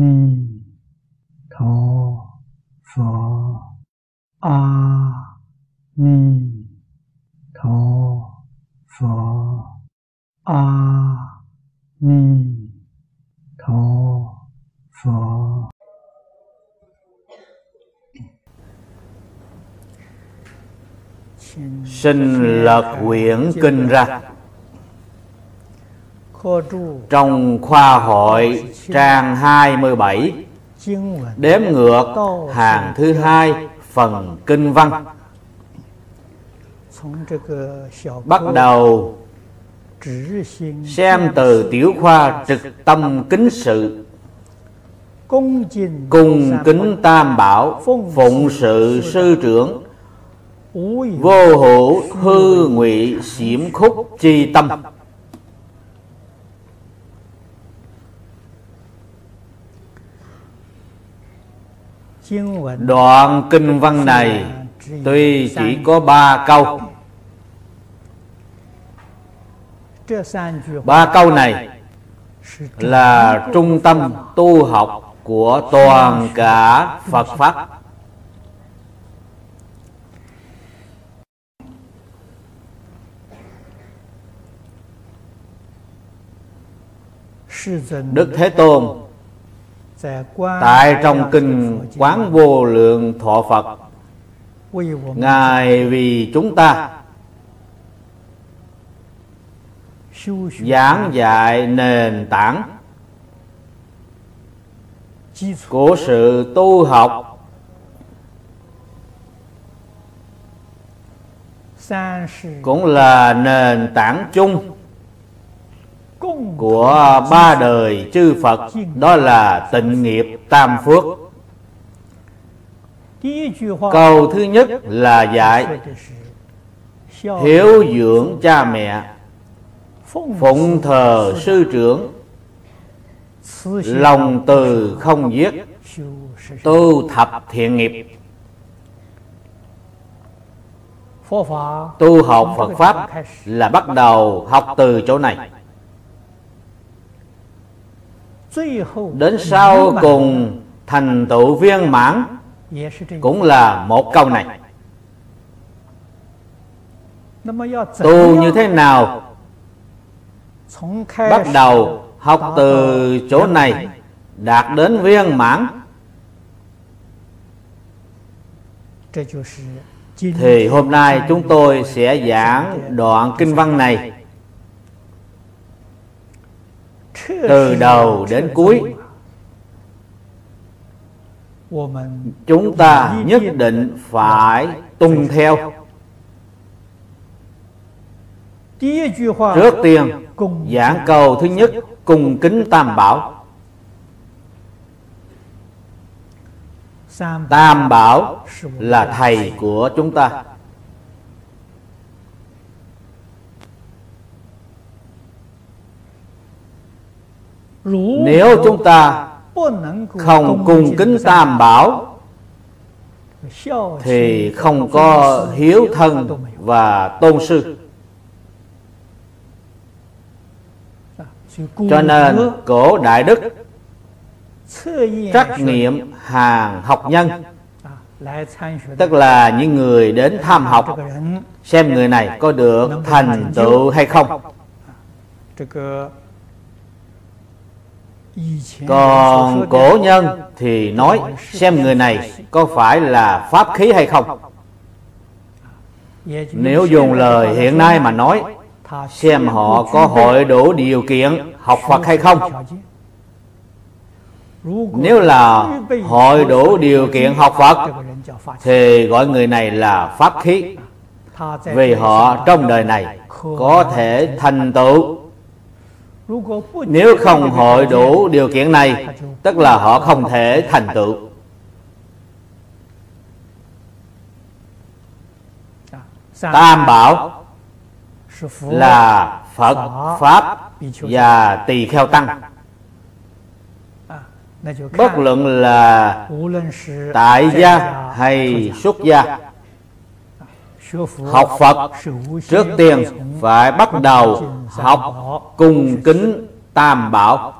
ni tho phở a ni tho phở a ni tho phở sinh lật quyển kinh ra trong khoa hội trang 27 đếm ngược hàng thứ hai, phần kinh văn. Bắt đầu xem từ tiểu khoa trực tâm kính sự, cung kính tam bảo, phụng sự sư trưởng, vô hữu hư ngụy xiểm khúc chi tâm. Đoạn kinh văn này, tuy chỉ có ba câu. Ba câu này là trung tâm tu học của toàn cả phật pháp. Đức thế tôn tại trong kinh quán vô lượng thọ phật ngài vì chúng ta giảng dạy nền tảng của sự tu học. Cũng là nền tảng chung của ba đời chư Phật đó là tịnh nghiệp tam phước. Câu thứ nhất là dạy hiếu dưỡng cha mẹ phụng thờ sư trưởng. Lòng từ không giết tu thập thiện nghiệp. Tu học Phật Pháp là bắt đầu học từ chỗ này đến sau cùng thành tựu viên mãn cũng là một câu này. tu như thế nào? bắt đầu học từ chỗ này đạt đến viên mãn. thì hôm nay chúng tôi sẽ giảng đoạn kinh văn này từ đầu đến cuối. Chúng ta nhất định phải tuân theo. Trước tiên, giảng câu thứ nhất, cùng kính tam bảo. Tam bảo là thầy của chúng ta. Nếu chúng ta không cung kính tam bảo thì không có hiếu thân và tôn sư. cho nên cổ đại đức trắc nghiệm hàng học nhân. tức là những người đến tham học. xem người này có được thành tựu hay không còn cổ nhân thì nói xem người này có phải là pháp khí hay không? Nếu dùng lời hiện nay mà nói xem họ có hội đủ điều kiện học phật hay không? Nếu là hội đủ điều kiện học phật thì gọi người này là pháp khí. Vì họ trong đời này có thể thành tựu nếu không hội đủ điều kiện này, tức là họ không thể thành tựu. Tam bảo là phật, pháp và tỳ kheo tăng. Bất luận là tại gia hay xuất gia học phật trước tiên phải bắt đầu học cung kính tam bảo.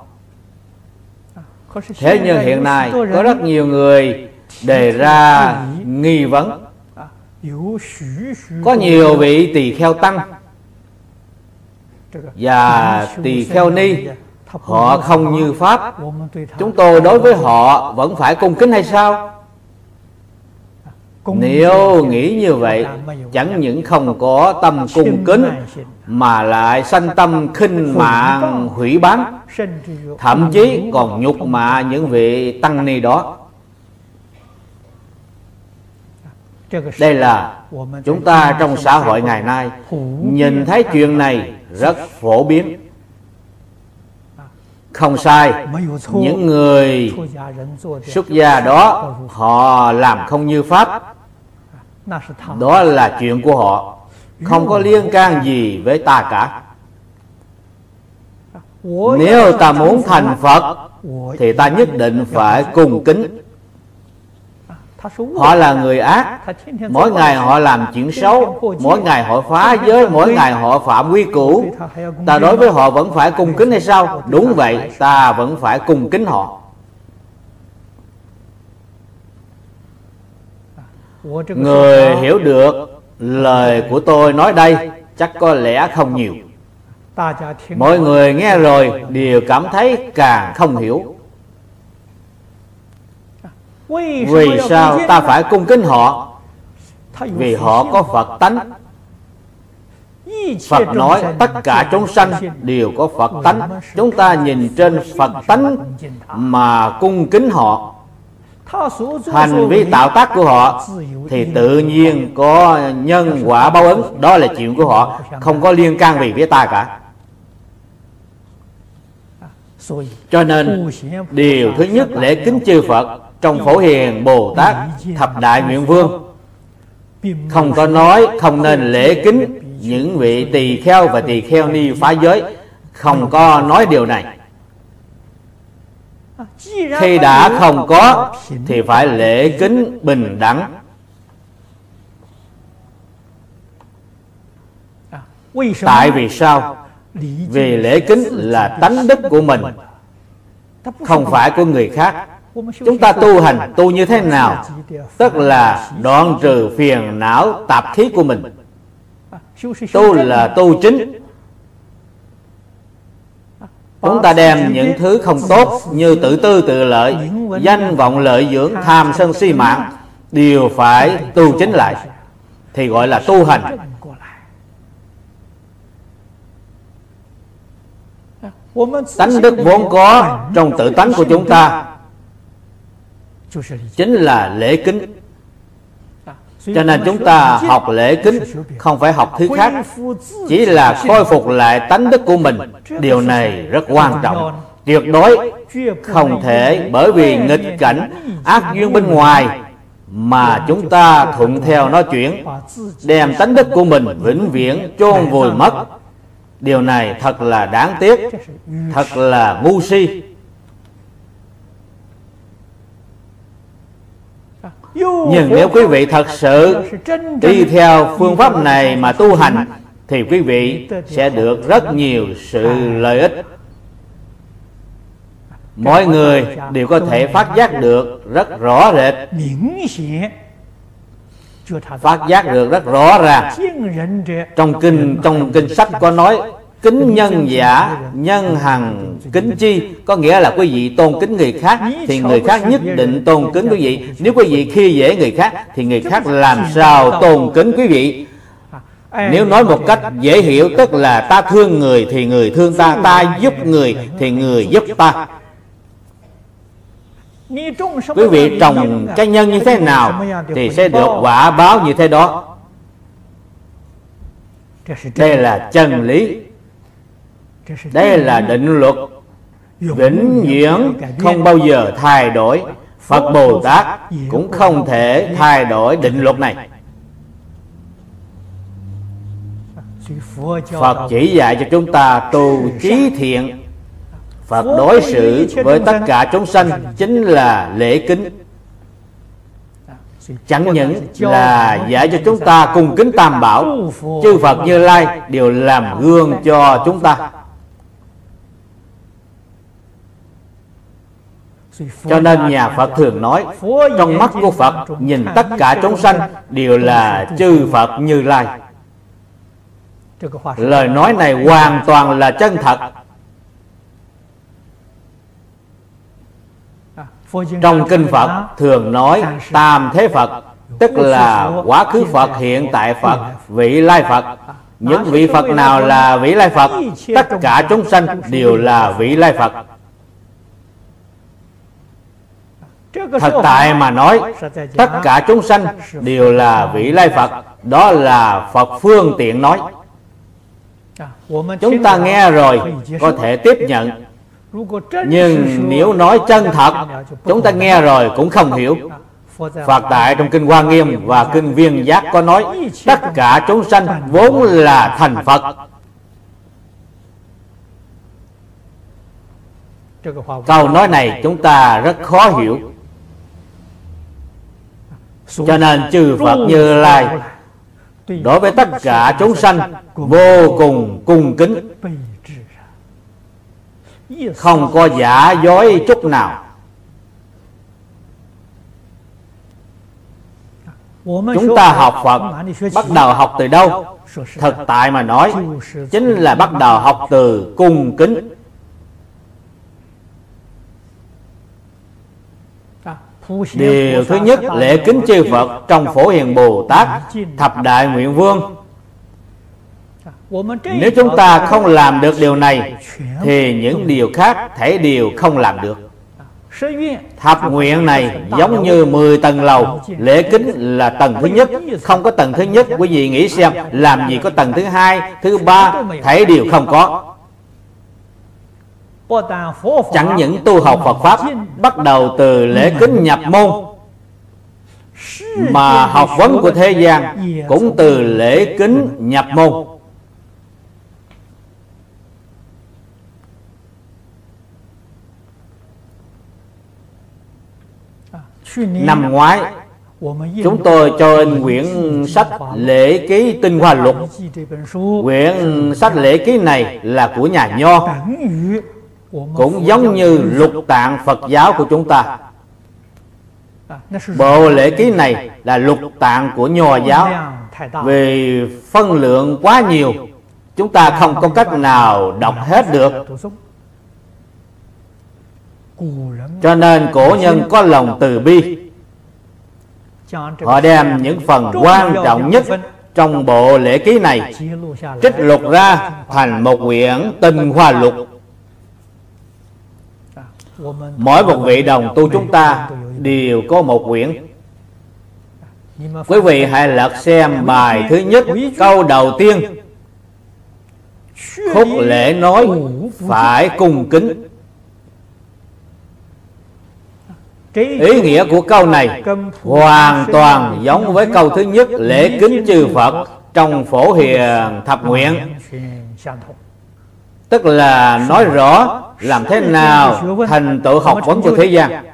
Thế nhưng hiện nay có rất nhiều người đề ra nghi vấn. Có nhiều vị tỳ kheo tăng và tỳ kheo ni, họ không như pháp. Chúng tôi đối với họ vẫn phải cung kính hay sao? Nếu nghĩ như vậy chẳng những không có tâm cung kính mà lại sanh tâm khinh mạng hủy bán. thậm chí còn nhục mạ những vị tăng ni đó. Đây là chúng ta trong xã hội ngày nay nhìn thấy chuyện này rất phổ biến. Không sai. những người xuất gia đó họ làm không như pháp đó là chuyện của họ. Không có liên can gì với ta cả. Nếu ta muốn thành phật thì ta nhất định phải cung kính. Họ là người ác. mỗi ngày họ làm chuyện xấu mỗi ngày họ phá giới mỗi ngày họ phạm quy củ. ta đối với họ vẫn phải cung kính hay sao? đúng vậy ta vẫn phải cung kính họ người hiểu được lời của tôi nói đây chắc có lẽ không nhiều mọi người nghe rồi đều cảm thấy càng không hiểu vì sao ta phải cung kính họ vì họ có phật tánh phật nói tất cả chúng sanh đều có phật tánh chúng ta nhìn trên phật tánh mà cung kính họ hành vi tạo tác của họ thì tự nhiên có nhân quả báo ứng. Đó là chuyện của họ. Không có liên can gì với ta cả. Cho nên điều thứ nhất lễ kính chư phật trong phổ hiền bồ tát thập đại nguyện vương. Không có nói không nên lễ kính những vị tỳ kheo và tỳ kheo ni phá giới. Không có nói điều này khi đã không có thì phải lễ kính bình đẳng. Tại vì sao? Vì lễ kính là tánh đức của mình không phải của người khác. Chúng ta tu hành tu như thế nào? Tức là đoạn trừ phiền não tạp khí của mình. Tu là tu chính chúng ta đem những thứ không tốt như tự tư tự lợi, danh vọng lợi dưỡng, tham sân si mạng đều phải tu chính lại, thì gọi là tu hành. Tánh đức vốn có trong tự tánh của chúng ta chính là lễ kính cho nên chúng ta học lễ kính không phải học thứ khác chỉ là khôi phục lại tánh đức của mình. Điều này rất quan trọng. Tuyệt đối không thể bởi vì nghịch cảnh ác duyên bên ngoài mà chúng ta thuận theo nó chuyển đem tánh đức của mình vĩnh viễn chôn vùi mất. Điều này thật là đáng tiếc thật là ngu si nhưng nếu quý vị thật sự đi theo phương pháp này mà tu hành thì quý vị sẽ được rất nhiều sự lợi ích. mọi người đều có thể phát giác được rất rõ rệt. Phát giác được rất rõ ràng. trong kinh trong kinh sách có nói kính nhân giả nhân hằng kính chi. có nghĩa là quý vị tôn kính người khác thì người khác nhất định tôn kính quý vị. Nếu quý vị khi dễ người khác thì người khác làm sao tôn kính quý vị? Nếu nói một cách dễ hiểu tức là ta thương người thì người thương ta ta giúp người thì người giúp ta. quý vị trồng cái nhân như thế nào thì sẽ được quả báo như thế đó. Đây là chân lý đây là định luật. vĩnh viễn không bao giờ thay đổi. phật bồ tát cũng không thể thay đổi định luật này. phật chỉ dạy cho chúng ta tu trí thiện. Phật đối xử với tất cả chúng sanh chính là lễ kính. Chẳng những là dạy cho chúng ta cùng kính tam bảo chư phật như lai đều làm gương cho chúng ta cho nên nhà Phật thường nói Trong mắt của Phật nhìn tất cả chúng sanh Đều là chư Phật như Lai. Lời nói này hoàn toàn là chân thật. Trong kinh Phật thường nói Tam Thế Phật Tức là quá khứ Phật, hiện tại Phật, vị lai Phật. Những vị Phật nào là vị lai Phật Tất cả chúng sanh đều là vị lai Phật. Thật tại mà nói Tất cả chúng sanh đều là vị lai Phật Đó là Phật phương tiện nói. Chúng ta nghe rồi có thể tiếp nhận. Nhưng nếu nói chân thật Chúng ta nghe rồi cũng không hiểu. Phật tại trong Kinh Hoa Nghiêm và Kinh Viên Giác có nói Tất cả chúng sanh vốn là thành Phật. Câu nói này chúng ta rất khó hiểu cho nên chư Phật Như Lai Đối với tất cả chúng sanh Vô cùng cung kính. Không có giả dối chút nào. Chúng ta học Phật Bắt đầu học từ đâu? Thực tại mà nói Chính là bắt đầu học từ cung kính Điều thứ nhất lễ kính chư Phật trong Phổ Hiền Bồ Tát Thập Đại Nguyện Vương. Nếu chúng ta không làm được điều này Thì những điều khác thể đều không làm được. Thập nguyện này giống như 10 tầng lầu. Lễ kính là tầng thứ nhất Không có tầng thứ nhất. Quý vị nghĩ xem Làm gì có tầng thứ hai Thứ ba Thể đều không có Chẳng những tu học Phật Pháp Bắt đầu từ lễ kính nhập môn Mà học vấn của thế gian Cũng từ lễ kính nhập môn. Năm ngoái Chúng tôi cho in quyển sách Lễ ký tinh hoa luật. Quyển sách lễ ký này là của nhà Nho cũng giống như lục tạng Phật giáo của chúng ta. Bộ lễ ký này là lục tạng của Nho giáo. Vì phân lượng quá nhiều Chúng ta không có cách nào đọc hết được. Cho nên cổ nhân có lòng từ bi. Họ đem những phần quan trọng nhất Trong bộ lễ ký này. Trích lục ra thành một quyển tinh hoa lục Mỗi một vị đồng tu chúng ta đều có một quyển. Quý vị hãy lật xem bài thứ nhất, câu đầu tiên. Khúc lễ nói phải cung kính. Ý nghĩa của câu này hoàn toàn giống với câu thứ nhất, lễ kính chư Phật trong phổ hiền thập nguyện. Tức là nói rõ làm thế nào thành tựu học vấn của thế gian?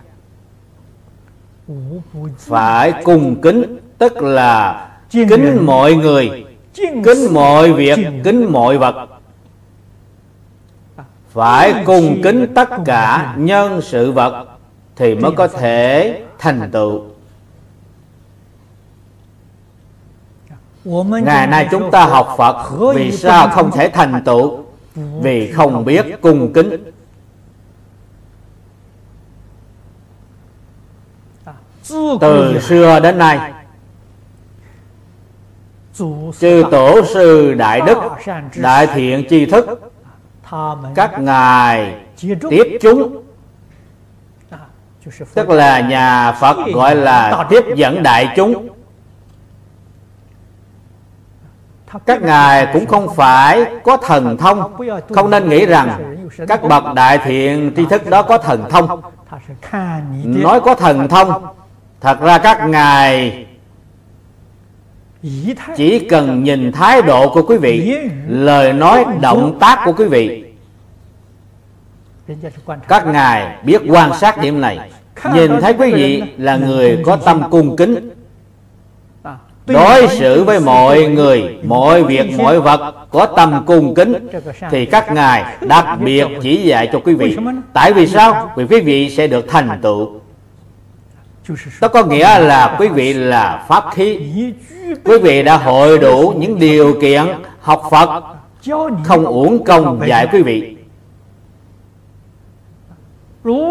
Phải cùng kính, Tức là kính mọi người, Kính mọi việc, Kính mọi vật. Phải cùng kính tất cả nhân sự vật Thì mới có thể thành tựu. Ngày nay chúng ta học Phật Vì sao không thể thành tựu? Vì không biết cung kính. Từ xưa đến nay chư tổ sư đại đức đại thiện tri thức. Các ngài tiếp chúng. Tức là nhà phật gọi là tiếp dẫn đại chúng. các ngài cũng không phải có thần thông. không nên nghĩ rằng các bậc đại thiện tri thức đó có thần thông. Nói có thần thông thật ra các ngài chỉ cần nhìn thái độ của quý vị, lời nói động tác của quý vị, các ngài biết quan sát điểm này. Nhìn thấy quý vị là người có tâm cung kính, đối xử với mọi người, mọi việc, mọi vật có tâm cung kính, thì các ngài đặc biệt chỉ dạy cho quý vị. Tại vì sao? Vì quý vị sẽ được thành tựu đó có nghĩa là quý vị là pháp khí. quý vị đã hội đủ những điều kiện học phật. không uổng công dạy quý vị.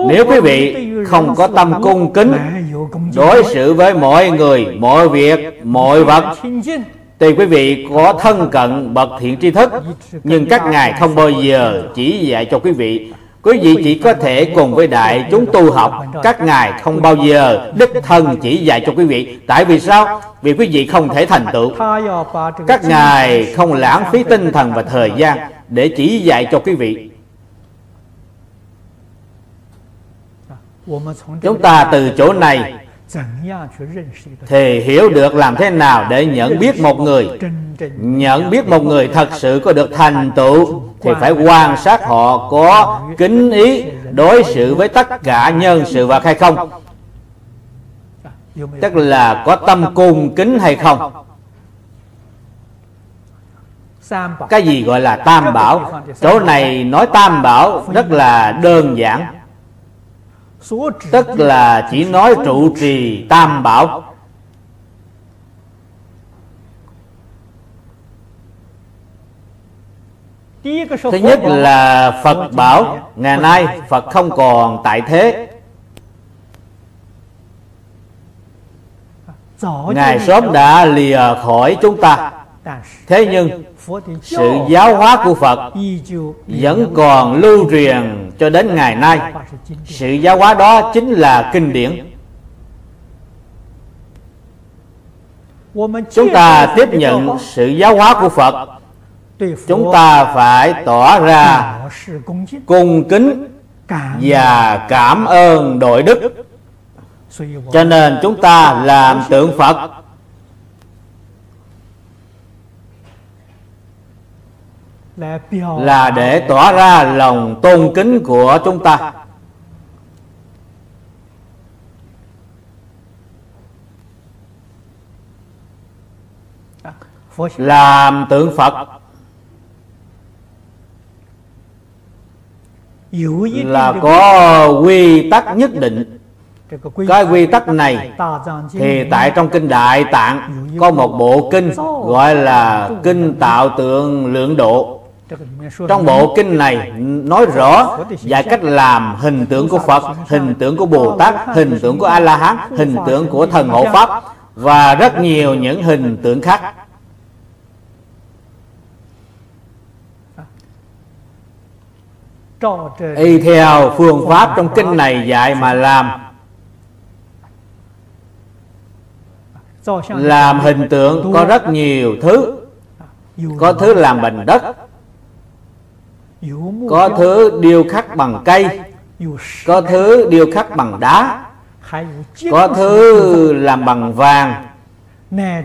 Nếu quý vị không có tâm cung kính đối xử với mọi người mọi việc mọi vật thì quý vị có thân cận bậc thiện tri thức. Nhưng các ngài không bao giờ chỉ dạy cho quý vị quý vị chỉ có thể cùng với đại chúng tu học các ngài không bao giờ đích thân chỉ dạy cho quý vị. Tại vì sao? Vì quý vị không thể thành tựu. Các ngài không lãng phí tinh thần và thời gian để chỉ dạy cho quý vị. Chúng ta từ chỗ này thì hiểu được làm thế nào để nhận biết một người. nhận biết một người thật sự có được thành tựu thì phải quan sát họ có kính ý đối xử với tất cả nhân sự vật hay không? Tức là có tâm cung kính hay không? cái gì gọi là tam bảo? chỗ này nói tam bảo rất là đơn giản tức là chỉ nói trụ trì tam bảo. Thứ nhất là phật bảo. Ngày nay phật không còn tại thế. Ngài sớm đã lìa khỏi chúng ta thế nhưng, sự giáo hóa của phật vẫn còn lưu truyền cho đến ngày nay. Sự giáo hóa đó chính là kinh điển. Chúng ta tiếp nhận sự giáo hóa của phật. Chúng ta phải tỏ ra cung kính và cảm ơn đội đức. Cho nên chúng ta làm tượng phật. Là để tỏ ra lòng tôn kính của chúng ta. Làm tượng phật. Là có quy tắc nhất định. Cái quy tắc này thì tại trong kinh đại tạng có một bộ kinh gọi là kinh tạo tượng lượng độ trong bộ kinh này nói rõ dạy cách làm hình tượng của phật hình tượng của bồ tát hình tượng của a la hán hình tượng của thần hộ pháp và rất nhiều những hình tượng khác. Y theo phương pháp trong kinh này dạy mà làm. Làm hình tượng có rất nhiều thứ. Có thứ làm bằng đất có thứ điêu khắc bằng cây. Có thứ điêu khắc bằng đá. Có thứ làm bằng vàng.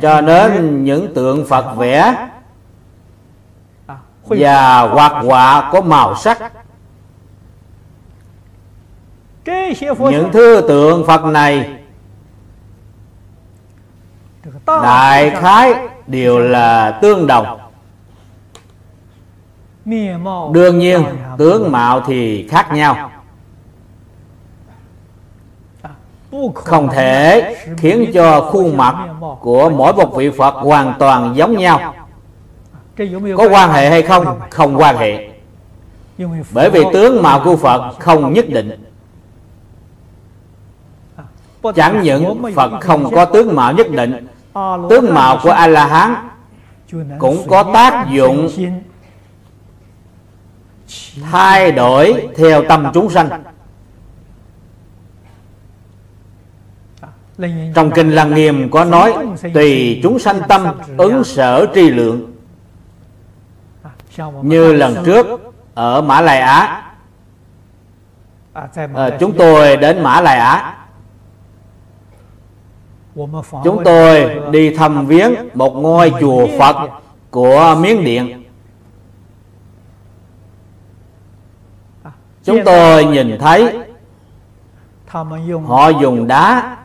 Cho nên những tượng phật vẽ. Và hoạt họa có màu sắc. Những thứ tượng phật này đại khái đều là tương đồng đương nhiên, tướng mạo thì khác nhau. Không thể khiến cho khuôn mặt của mỗi một vị phật hoàn toàn giống nhau. Có quan hệ hay không? Không quan hệ. Bởi vì tướng mạo của phật không nhất định. Chẳng những phật không có tướng mạo nhất định, tướng mạo của a la hán cũng có tác dụng thay đổi theo tâm chúng sanh. Trong kinh lăng nghiêm có nói tùy chúng sanh tâm ứng sở tri lượng. Như lần trước ở mã lai á. À, chúng tôi đến mã lai á. Chúng tôi đi thăm viếng một ngôi chùa phật của miến điện. Chúng tôi nhìn thấy họ dùng đá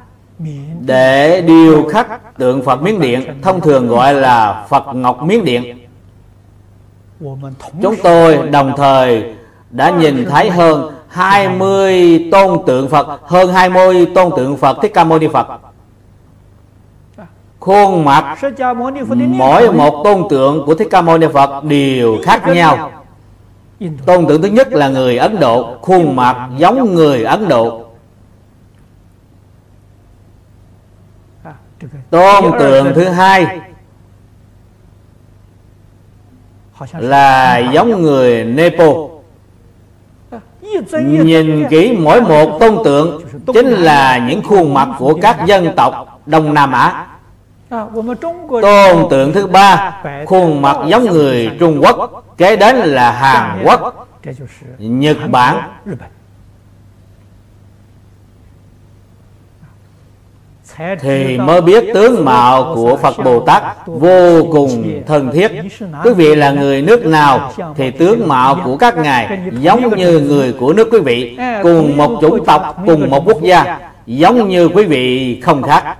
để điêu khắc tượng Phật Miến Điện thông thường gọi là Phật Ngọc Miến Điện. Chúng tôi đồng thời đã nhìn thấy hơn 20 tôn tượng Phật hơn 20 tôn tượng Phật Thích Ca Mâu Ni Phật. Khuôn mặt mỗi một tôn tượng của Thích Ca Mâu Ni Phật đều khác nhau tôn tượng thứ nhất là người Ấn Độ khuôn mặt giống người Ấn Độ. Tôn tượng thứ hai là giống người Nepal nhìn kỹ mỗi một tôn tượng chính là những khuôn mặt của các dân tộc Đông Nam Á tôn tượng thứ ba khuôn mặt giống người Trung Quốc kế đến là Hàn Quốc Nhật Bản thì mới biết tướng mạo của Phật Bồ Tát vô cùng thân thiết. Quý vị là người nước nào thì tướng mạo của các ngài giống như người của nước quý vị, cùng một chủng tộc, cùng một quốc gia, giống như quý vị không khác.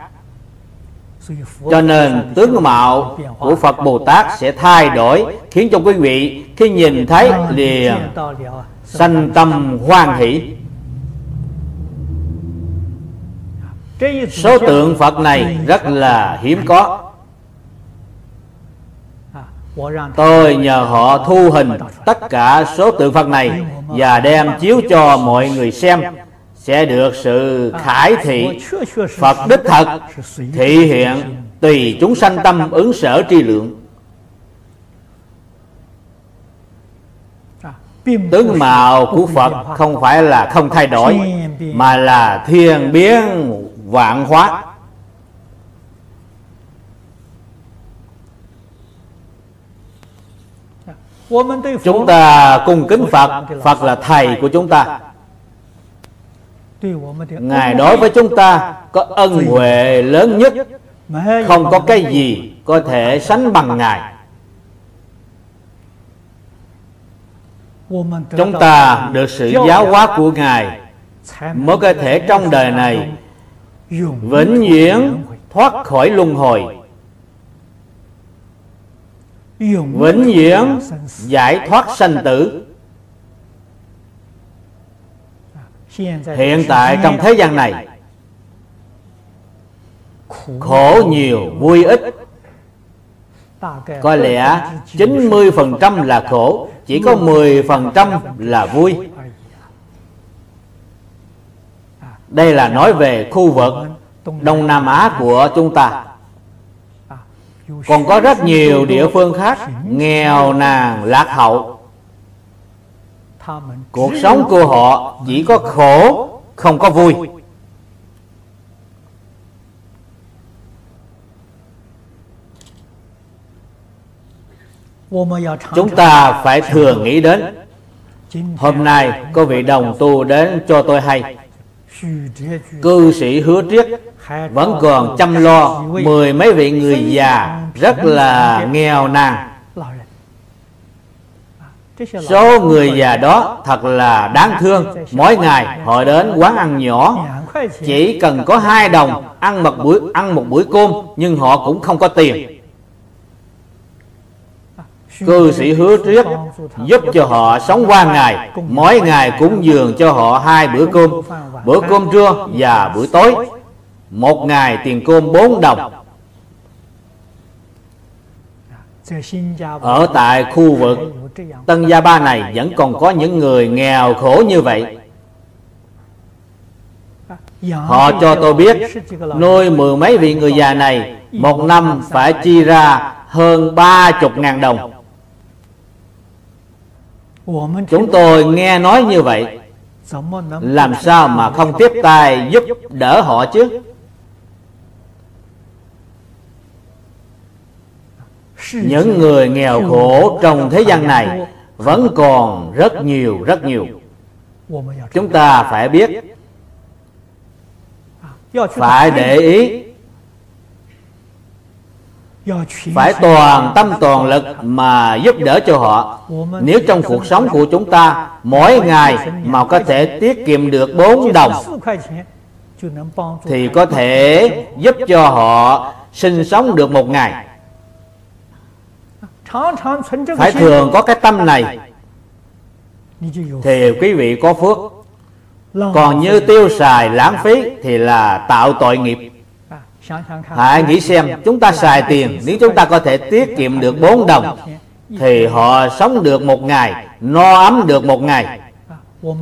Cho nên tướng mạo của Phật Bồ Tát sẽ thay đổi, Khiến cho quý vị khi nhìn thấy liền sanh tâm hoan hỷ. Số tượng Phật này rất là hiếm có. Tôi nhờ họ thu hình tất cả số tượng Phật này Và đem chiếu cho mọi người xem. Sẽ được sự khải thị Phật đích thật Thị hiện tùy chúng sanh tâm ứng sở tri lượng. Tướng mạo của Phật không phải là không thay đổi Mà là thiên biến vạn hóa. Chúng ta cung kính phật. Phật là thầy của chúng ta ngài đối với chúng ta có ân huệ lớn nhất. không có cái gì có thể sánh bằng ngài. Chúng ta được sự giáo hóa của ngài mới có thể trong đời này vĩnh viễn thoát khỏi luân hồi. vĩnh viễn giải thoát sanh tử hiện tại trong thế gian này, khổ nhiều, vui ít. Có lẽ 90% là khổ, Chỉ có 10% là vui. Đây là nói về khu vực Đông Nam Á của chúng ta. Còn có rất nhiều địa phương khác, Nghèo nàn, lạc hậu. Cuộc sống của họ chỉ có khổ Không có vui. Chúng ta phải thường nghĩ đến Hôm nay có vị đồng tu đến cho tôi hay. Cư sĩ hứa triết Vẫn còn chăm lo Mười mấy vị người già Rất là nghèo nàn Số người già đó thật là đáng thương. Mỗi ngày họ đến quán ăn nhỏ. Chỉ cần có hai đồng Ăn một buổi ăn một buổi cơm Nhưng họ cũng không có tiền. Cư sĩ hứa triết giúp cho họ sống qua ngày. Mỗi ngày cúng dường cho họ hai bữa cơm Bữa cơm trưa và bữa tối. Một ngày tiền cơm bốn đồng Ở tại khu vực Tân Gia Ba này Vẫn còn có những người nghèo khổ như vậy. Họ cho tôi biết, Nuôi mười mấy vị người già này Một năm phải chi ra hơn ba chục ngàn đồng. Chúng tôi nghe nói như vậy. Làm sao mà không tiếp tay giúp đỡ họ chứ? Những người nghèo khổ trong thế gian này Vẫn còn rất nhiều rất nhiều. Chúng ta phải biết Phải để ý. Phải toàn tâm toàn lực mà giúp đỡ cho họ. Nếu trong cuộc sống của chúng ta mỗi ngày mà có thể tiết kiệm được 4 đồng thì có thể giúp cho họ sinh sống được một ngày phải thường có cái tâm này thì quý vị có phước còn như tiêu xài lãng phí thì là tạo tội nghiệp hãy nghĩ xem chúng ta xài tiền nếu chúng ta có thể tiết kiệm được 4 đồng thì họ sống được một ngày no ấm được một ngày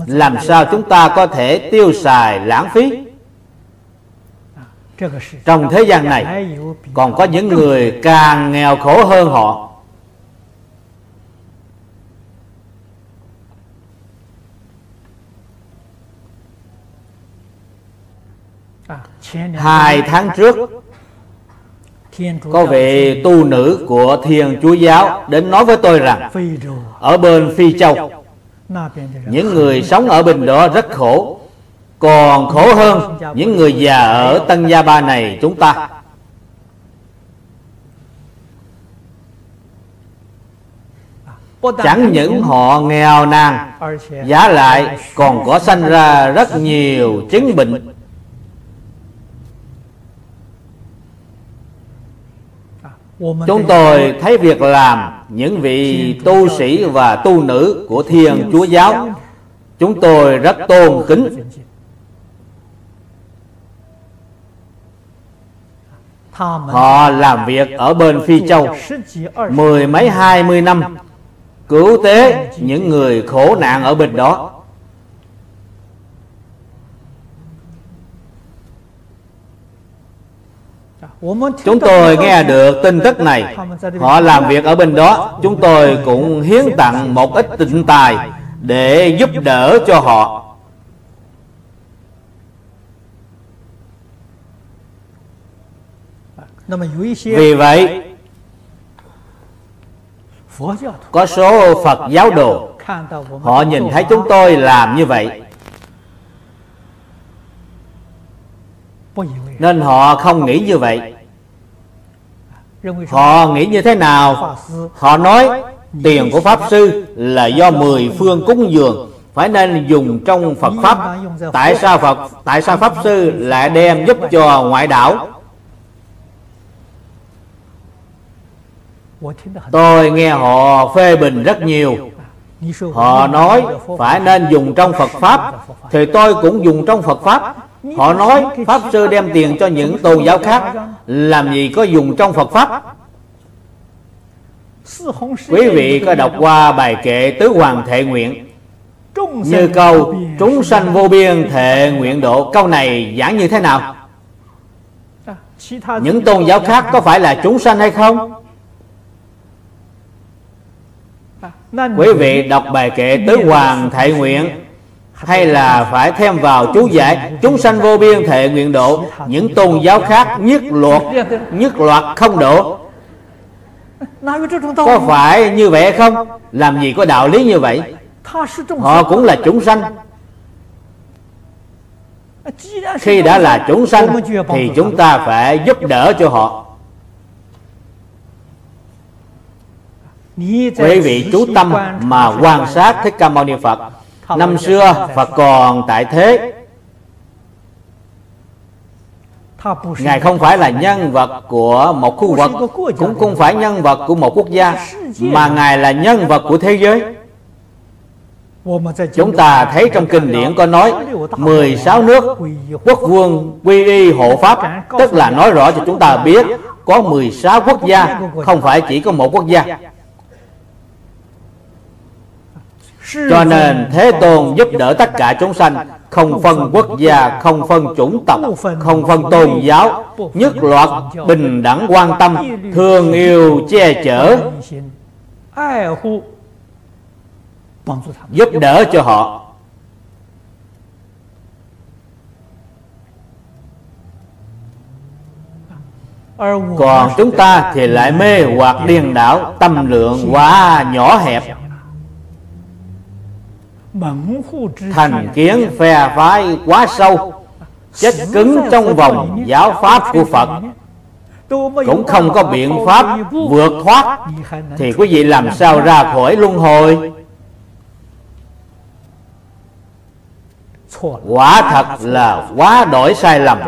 làm sao chúng ta có thể tiêu xài lãng phí trong thế gian này còn có những người càng nghèo khổ hơn họ hai tháng trước, có vị tu nữ của thiên chúa giáo đến nói với tôi rằng, ở bên phi châu, những người sống ở bên đó rất khổ, còn khổ hơn những người già ở tân gia ba này chúng ta. Chẳng những họ nghèo nàn, giá lại còn có sanh ra rất nhiều chứng bệnh. Chúng tôi thấy việc làm những vị tu sĩ và tu nữ của thiên chúa giáo. Chúng tôi rất tôn kính. Họ làm việc ở bên phi châu mười mấy hai mươi năm cứu tế những người khổ nạn ở bên đó Chúng tôi nghe được tin tức này. Họ làm việc ở bên đó. Chúng tôi cũng hiến tặng một ít tịnh tài Để giúp đỡ cho họ. Vì vậy, Có số Phật giáo đồ, Họ nhìn thấy chúng tôi làm như vậy. Nên họ không nghĩ như vậy. Họ nghĩ như thế nào? Họ nói, tiền của pháp sư là do mười phương cúng dường. Phải nên dùng trong Phật pháp. Tại sao Phật, tại sao pháp sư lại đem giúp cho ngoại đảo tôi nghe họ phê bình rất nhiều. Họ nói, phải nên dùng trong Phật pháp. Thì tôi cũng dùng trong Phật pháp. Họ nói Pháp Sư đem tiền cho những tôn giáo khác, Làm gì có dùng trong Phật Pháp? Quý vị có đọc qua bài kệ Tứ Hoàng Thệ Nguyện. Như câu, Chúng sanh vô biên thệ nguyện độ. Câu này giảng như thế nào? Những tôn giáo khác có phải là chúng sanh hay không? Quý vị đọc bài kệ Tứ Hoàng Thệ Nguyện hay là phải thêm vào chú giải, chúng sanh vô biên thệ nguyện độ, những tôn giáo khác nhất luật, nhất loạt không độ. Có phải như vậy không? Làm gì có đạo lý như vậy? Họ cũng là chúng sanh. Khi đã là chúng sanh, thì chúng ta phải giúp đỡ cho họ. Quý vị chú tâm mà quan sát thích ca mâu ni phật năm xưa phật còn tại thế. Ngài không phải là nhân vật của một khu vực cũng không phải nhân vật của một quốc gia mà ngài là nhân vật của thế giới. Chúng ta thấy trong kinh điển có nói 16 nước quốc vương quy y hộ pháp. Tức là nói rõ cho chúng ta biết Có 16 quốc gia Không phải chỉ có một quốc gia cho nên thế tôn giúp đỡ tất cả chúng sanh, không phân quốc gia, không phân chủng tộc, không phân tôn giáo, nhất loạt bình đẳng, quan tâm, thương yêu, che chở, giúp đỡ cho họ. Còn chúng ta thì lại mê hoặc điên đảo, tâm lượng quá nhỏ hẹp thành kiến phe phái quá sâu chết cứng trong vòng giáo pháp của phật. cũng không có biện pháp vượt thoát. Thì quý vị làm sao ra khỏi luân hồi? Quả thật là quá đổi sai lầm.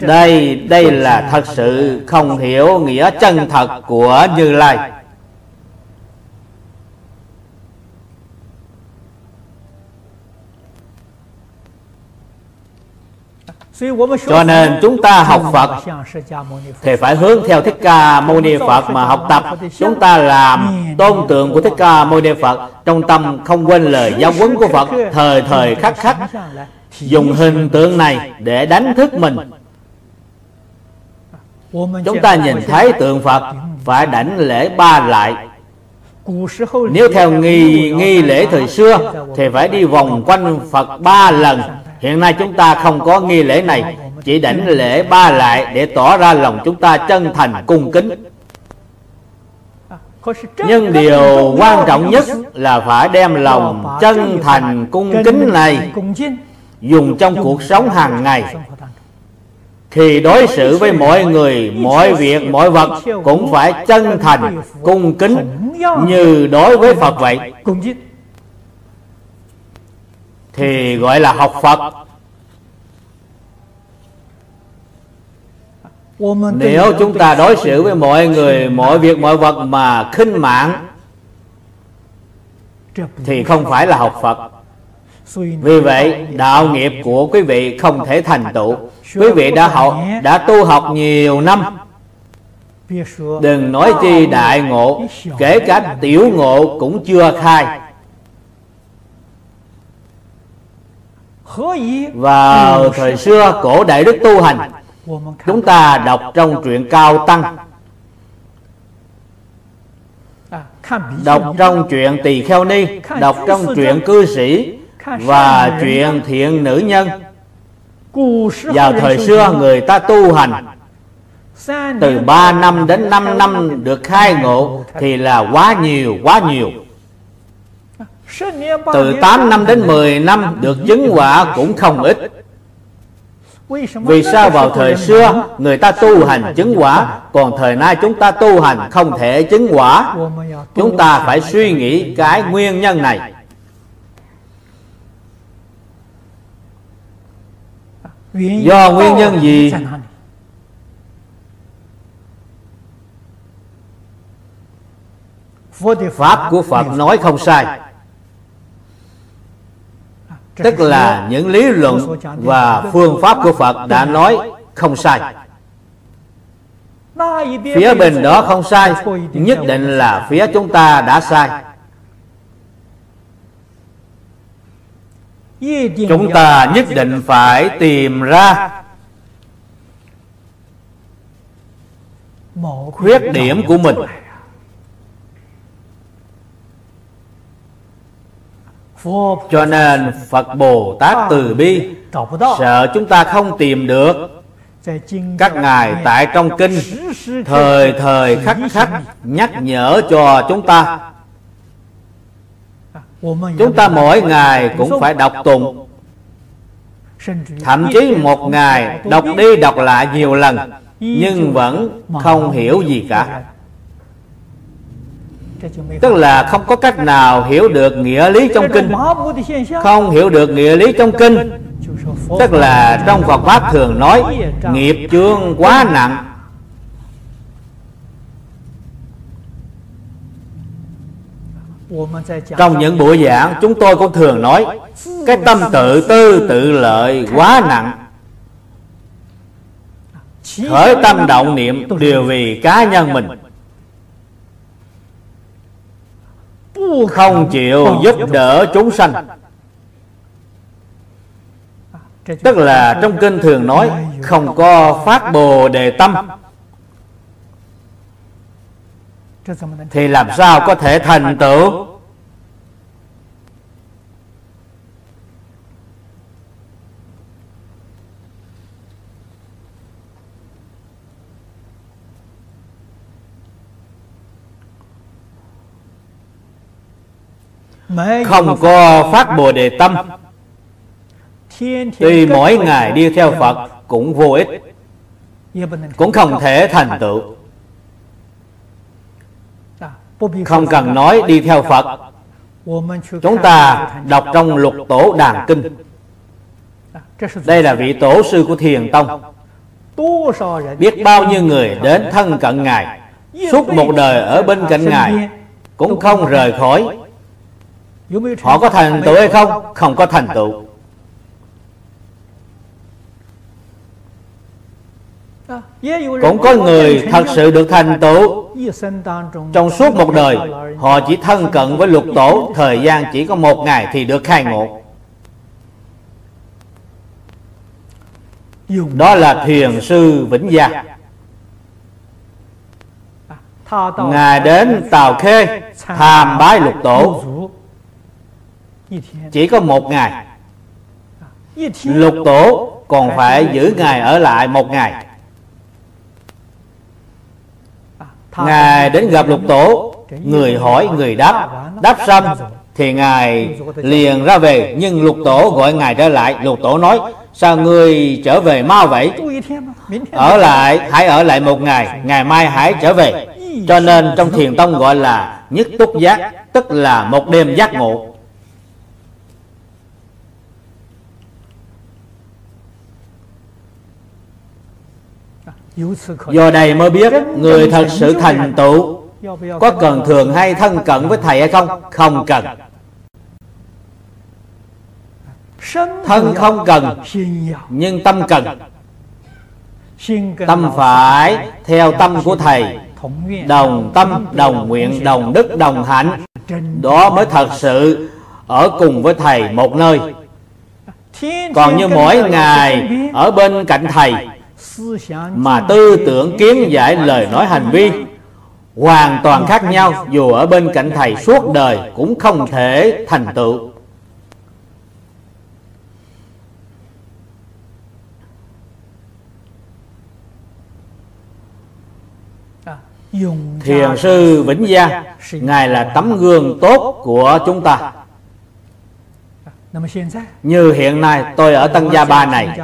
Đây đây là thật sự không hiểu nghĩa chân thật của như lai cho nên chúng ta học Phật thì phải hướng theo Thích Ca Mâu Ni Phật mà học tập. Chúng ta làm tôn tượng của Thích Ca Mâu Ni Phật, trong tâm không quên lời giáo huấn của Phật, thời thời khắc khắc, dùng hình tượng này để đánh thức mình. Chúng ta nhìn thấy tượng Phật phải đảnh lễ ba lại nếu theo nghi nghi lễ thời xưa thì phải đi vòng quanh Phật ba lần Hiện nay chúng ta không có nghi lễ này. Chỉ đảnh lễ ba lại để tỏ ra lòng chúng ta chân thành, cung kính. Nhưng điều quan trọng nhất là phải đem lòng chân thành, cung kính này dùng trong cuộc sống hàng ngày. Thì đối xử với mọi người, mọi việc, mọi vật cũng phải chân thành, cung kính như đối với phật vậy thì gọi là học Phật. Nếu chúng ta đối xử với mọi người, mọi việc, mọi vật mà khinh mạng Thì không phải là học Phật. Vì vậy, đạo nghiệp của quý vị không thể thành tựu. Quý vị đã học, đã tu học nhiều năm. Đừng nói chi đại ngộ Kể cả tiểu ngộ cũng chưa khai. Vào thời xưa cổ đại đức tu hành chúng ta đọc trong truyện cao tăng. Đọc trong truyện tỳ kheo ni đọc trong truyện cư sĩ và truyện thiện nữ nhân. Vào thời xưa người ta tu hành. Từ 3 năm đến 5 năm được khai ngộ thì là quá nhiều quá nhiều từ 8 năm đến 10 năm được chứng quả cũng không ít. Vì sao vào thời xưa người ta tu hành chứng quả, Còn thời nay chúng ta tu hành không thể chứng quả? Chúng ta phải suy nghĩ cái nguyên nhân này. Do nguyên nhân gì? Pháp của Phật nói không sai tức là những lý luận và phương pháp của phật đã nói không sai. phía bên đó không sai nhất định là phía chúng ta đã sai. Chúng ta nhất định phải tìm ra khuyết điểm của mình cho nên phật bồ tát từ bi, sợ chúng ta không tìm được. Các ngài tại trong kinh, thời thời khắc khắc nhắc nhở cho chúng ta. Chúng ta mỗi ngày cũng phải đọc tụng. Thậm chí một ngày đọc đi đọc lại nhiều lần, nhưng vẫn không hiểu gì cả tức là không có cách nào hiểu được nghĩa lý trong kinh. không hiểu được nghĩa lý trong kinh. Tức là trong Phật pháp thường nói nghiệp chướng quá nặng. Trong những buổi giảng chúng tôi cũng thường nói cái tâm tự tư tự lợi quá nặng. Khởi tâm động niệm đều vì cá nhân mình không chịu giúp đỡ chúng sanh. Tức là trong kinh thường nói không có phát bồ đề tâm. Thì làm sao có thể thành tựu không có phát bồ đề tâm. Tuy mỗi ngày đi theo phật cũng vô ích. Cũng không thể thành tựu. không cần nói đi theo phật. Chúng ta đọc trong lục tổ đàn kinh. Đây là vị tổ sư của thiền tông. Biết bao nhiêu người đến thân cận ngài suốt một đời ở bên cạnh ngài cũng không rời khỏi họ có thành tựu hay không? Không. Có thành tựu. Cũng có người thật sự được thành tựu. trong suốt một đời họ chỉ thân cận với lục tổ. Thời gian chỉ có một ngày thì được khai ngộ. Đó là thiền sư vĩnh gia. Ngài đến tàu khê tham bái lục tổ chỉ có một ngày. lục tổ còn phải giữ ngài ở lại một ngày. ngài đến gặp lục tổ. người hỏi người đáp. đáp xong thì ngài liền ra về. Nhưng lục tổ gọi ngài trở lại. Lục tổ nói sao ngươi trở về mau vậy? Ở lại hãy ở lại một ngày. Ngày mai hãy trở về. Cho nên trong thiền tông gọi là nhất túc giác tức là một đêm giác ngộ do đây mới biết người thật sự thành tựu. Có cần thường hay thân cận với thầy hay không? Không cần. Thân không cần nhưng tâm cần. Tâm phải theo tâm của thầy. Đồng tâm đồng nguyện đồng đức đồng hạnh. Đó mới thật sự ở cùng với thầy một nơi. Còn như mỗi ngày ở bên cạnh thầy mà tư tưởng kiến giải lời nói hành vi hoàn toàn khác nhau dù ở bên cạnh thầy suốt đời cũng không thể thành tựu. Thiền sư vĩnh gia ngài là tấm gương tốt của chúng ta. Như hiện nay tôi ở tân gia ba này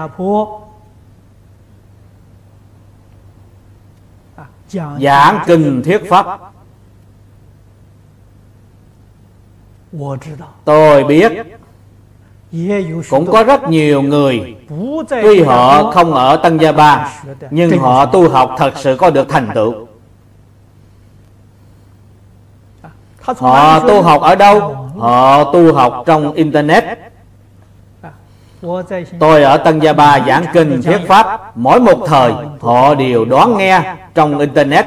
giảng kinh thuyết pháp. Tôi biết cũng có rất nhiều người tuy họ không ở tân gia ba nhưng họ tu học thật sự có được thành tựu. Họ tu học ở đâu? Họ tu học trong internet Tôi ở Tân Gia Ba giảng kinh thuyết pháp. Mỗi một thời, họ đều đoán nghe trong Internet.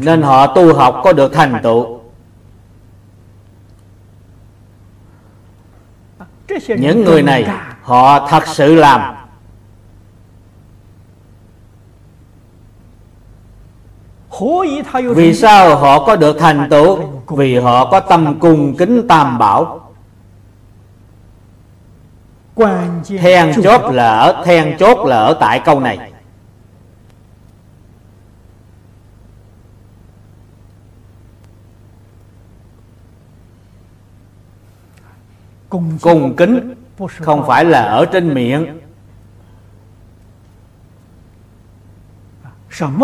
Nên họ tu học có được thành tựu. Những người này, họ thật sự làm. Vì sao họ có được thành tựu? Vì họ có tâm cung kính tam bảo. Then chốt là ở Then chốt là ở tại câu này. Cung kính Không phải là ở trên miệng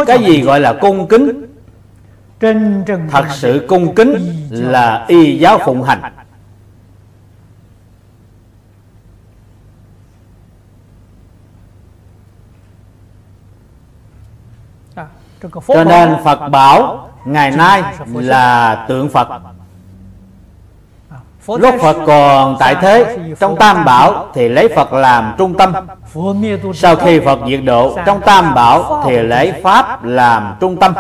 cái gì gọi là cung kính? thật sự cung kính là y giáo phụng hành. cho nên phật bảo ngày nay là tượng phật Lúc Phật còn tại thế Trong Tam Bảo thì lấy Phật làm trung tâm. Sau khi Phật diệt độ Trong Tam Bảo thì lấy Pháp làm trung tâm.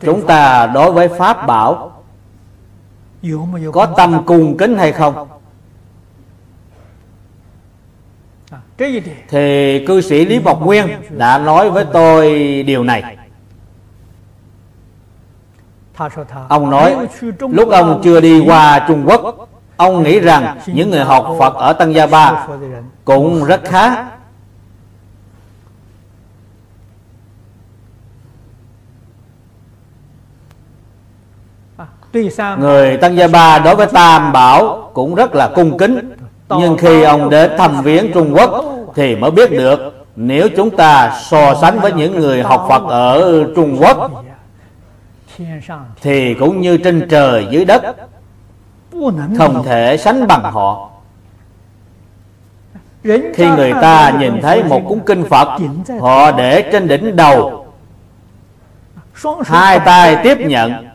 Chúng ta đối với Pháp Bảo Có tâm cung kính hay không? Thì cư sĩ Lý Mộc Nguyên đã nói với tôi điều này Ông nói lúc ông chưa đi qua Trung Quốc Ông nghĩ rằng những người học Phật ở Tân Gia Ba Cũng rất khá. Người Tân Gia Ba đối với Tam Bảo Cũng rất là cung kính. Nhưng khi ông đến thăm viếng Trung Quốc Thì mới biết được Nếu chúng ta so sánh với những người học Phật ở Trung Quốc thì cũng như trên trời dưới đất không thể sánh bằng họ. Khi người ta nhìn thấy một cuốn kinh phật họ để trên đỉnh đầu. Hai tay tiếp nhận.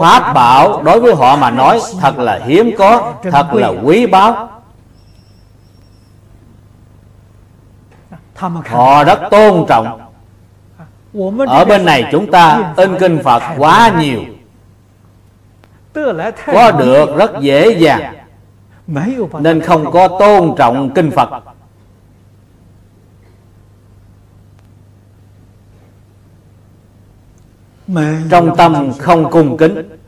Pháp bảo đối với họ mà nói thật là hiếm có thật là quý báu họ rất tôn trọng. ở bên này chúng ta in kinh phật quá nhiều. Có được rất dễ dàng. nên không có tôn trọng kinh phật. Trong tâm không cung kính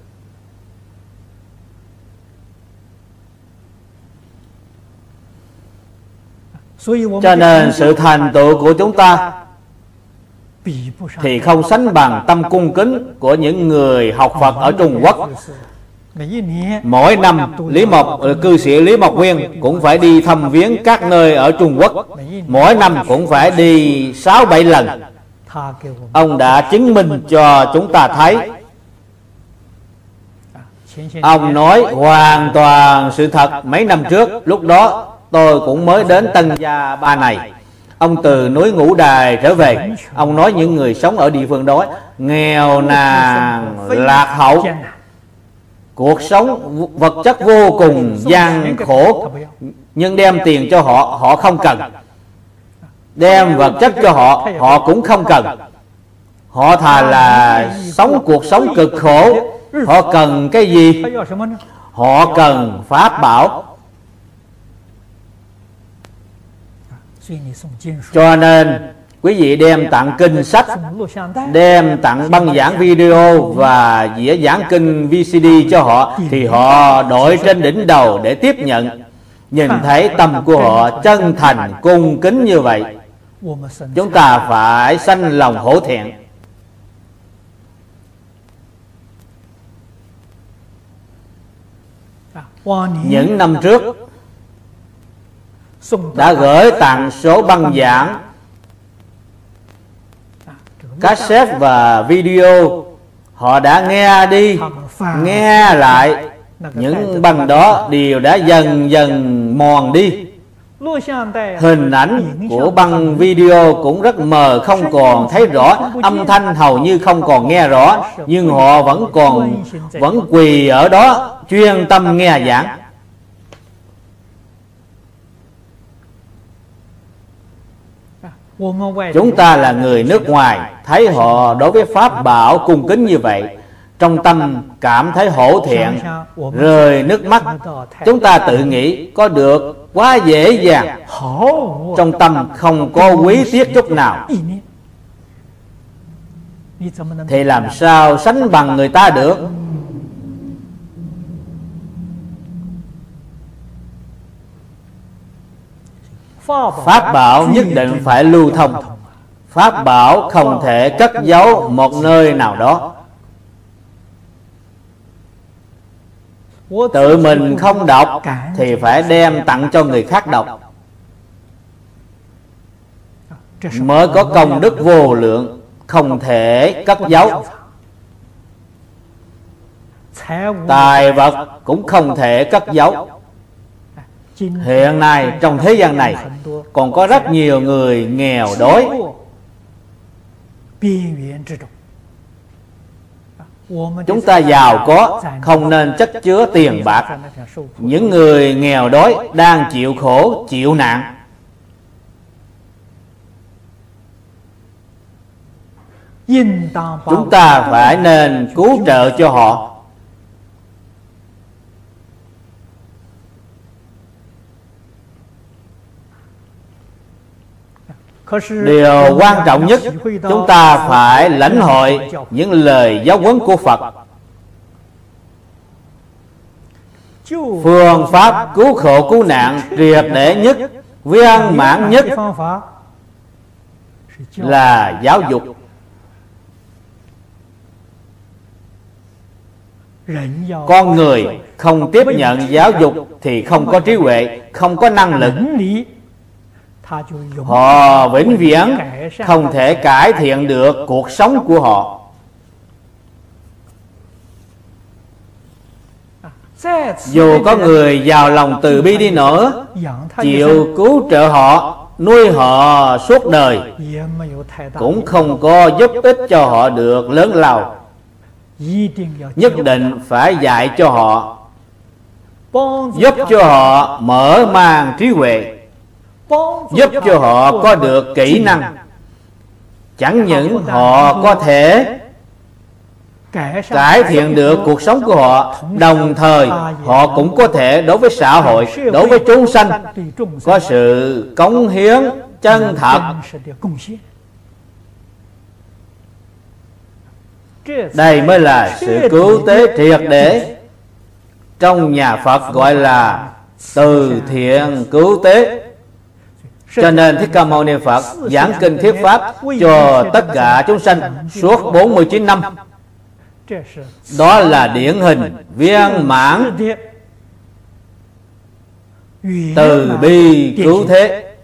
cho nên sự thành tựu của chúng ta thì không sánh bằng tâm cung kính của những người học Phật ở Trung Quốc. Mỗi năm Lý Mộc cư sĩ Lý Mộc Nguyên cũng phải đi thăm viếng các nơi ở Trung Quốc. Mỗi năm cũng phải đi sáu bảy lần. Ông đã chứng minh cho chúng ta thấy Ông nói hoàn toàn sự thật mấy năm trước Lúc đó tôi cũng mới đến Tân Gia Ba này. Ông từ núi Ngũ Đài trở về. Ông nói những người sống ở địa phương đó, Nghèo nàn, lạc hậu. Cuộc sống vật chất vô cùng gian khổ, Nhưng đem tiền cho họ Họ không cần. Đem vật chất cho họ Họ cũng không cần. Họ thà là sống cuộc sống cực khổ. Họ cần cái gì? Họ cần pháp bảo. Cho nên quý vị đem tặng kinh sách đem tặng băng giảng video và dĩa giảng kinh VCD cho họ thì họ đội trên đỉnh đầu để tiếp nhận. Nhìn thấy tâm của họ chân thành cung kính như vậy chúng ta phải sanh lòng hổ thẹn. Những năm trước đã gửi tặng số băng giảng cassette và video. Họ đã nghe đi nghe lại. Những băng đó đều đã dần dần mòn đi. hình ảnh của băng video cũng rất mờ không còn thấy rõ. âm thanh hầu như không còn nghe rõ nhưng họ vẫn còn vẫn quỳ ở đó chuyên tâm nghe giảng chúng ta là người nước ngoài, thấy họ đối với pháp bảo cung kính như vậy. Trong tâm cảm thấy hổ thiện rơi nước mắt. Chúng ta tự nghĩ có được quá dễ dàng. Trong tâm không có quý tiếc chút nào. Thì làm sao sánh bằng người ta được? Pháp bảo nhất định phải lưu thông. Pháp bảo không thể cất giấu một nơi nào đó. Tự mình không đọc Thì phải đem tặng cho người khác đọc. Mới có công đức vô lượng Không thể cất giấu. Tài vật cũng không thể cất giấu hiện nay trong thế gian này còn có rất nhiều người nghèo đói. chúng ta giàu có không nên chất chứa tiền bạc. những người nghèo đói đang chịu khổ chịu nạn. Chúng ta phải nên cứu trợ cho họ điều quan trọng nhất chúng ta phải lãnh hội những lời giáo huấn của phật. Phương pháp cứu khổ cứu nạn triệt để nhất. viên mãn nhất là giáo dục. Con người không tiếp nhận giáo dục thì không có trí huệ không có năng lực họ vĩnh viễn không thể cải thiện được cuộc sống của họ. dù có người giàu lòng từ bi đi nữa chịu cứu trợ họ nuôi họ suốt đời cũng không có giúp ích cho họ được lớn lao. Nhất định phải dạy cho họ giúp cho họ mở mang trí huệ giúp cho họ có được kỹ năng. Chẳng những họ có thể cải thiện được cuộc sống của họ, đồng thời họ cũng có thể đối với xã hội, đối với chúng sanh, có sự cống hiến chân thật. Đây mới là sự cứu tế triệt để trong nhà phật gọi là từ thiện cứu tế cho nên Thích Ca Mâu Ni Phật giảng kinh thuyết pháp cho tất cả chúng sanh suốt 49 năm. Đó là điển hình viên mãn từ bi cứu thế.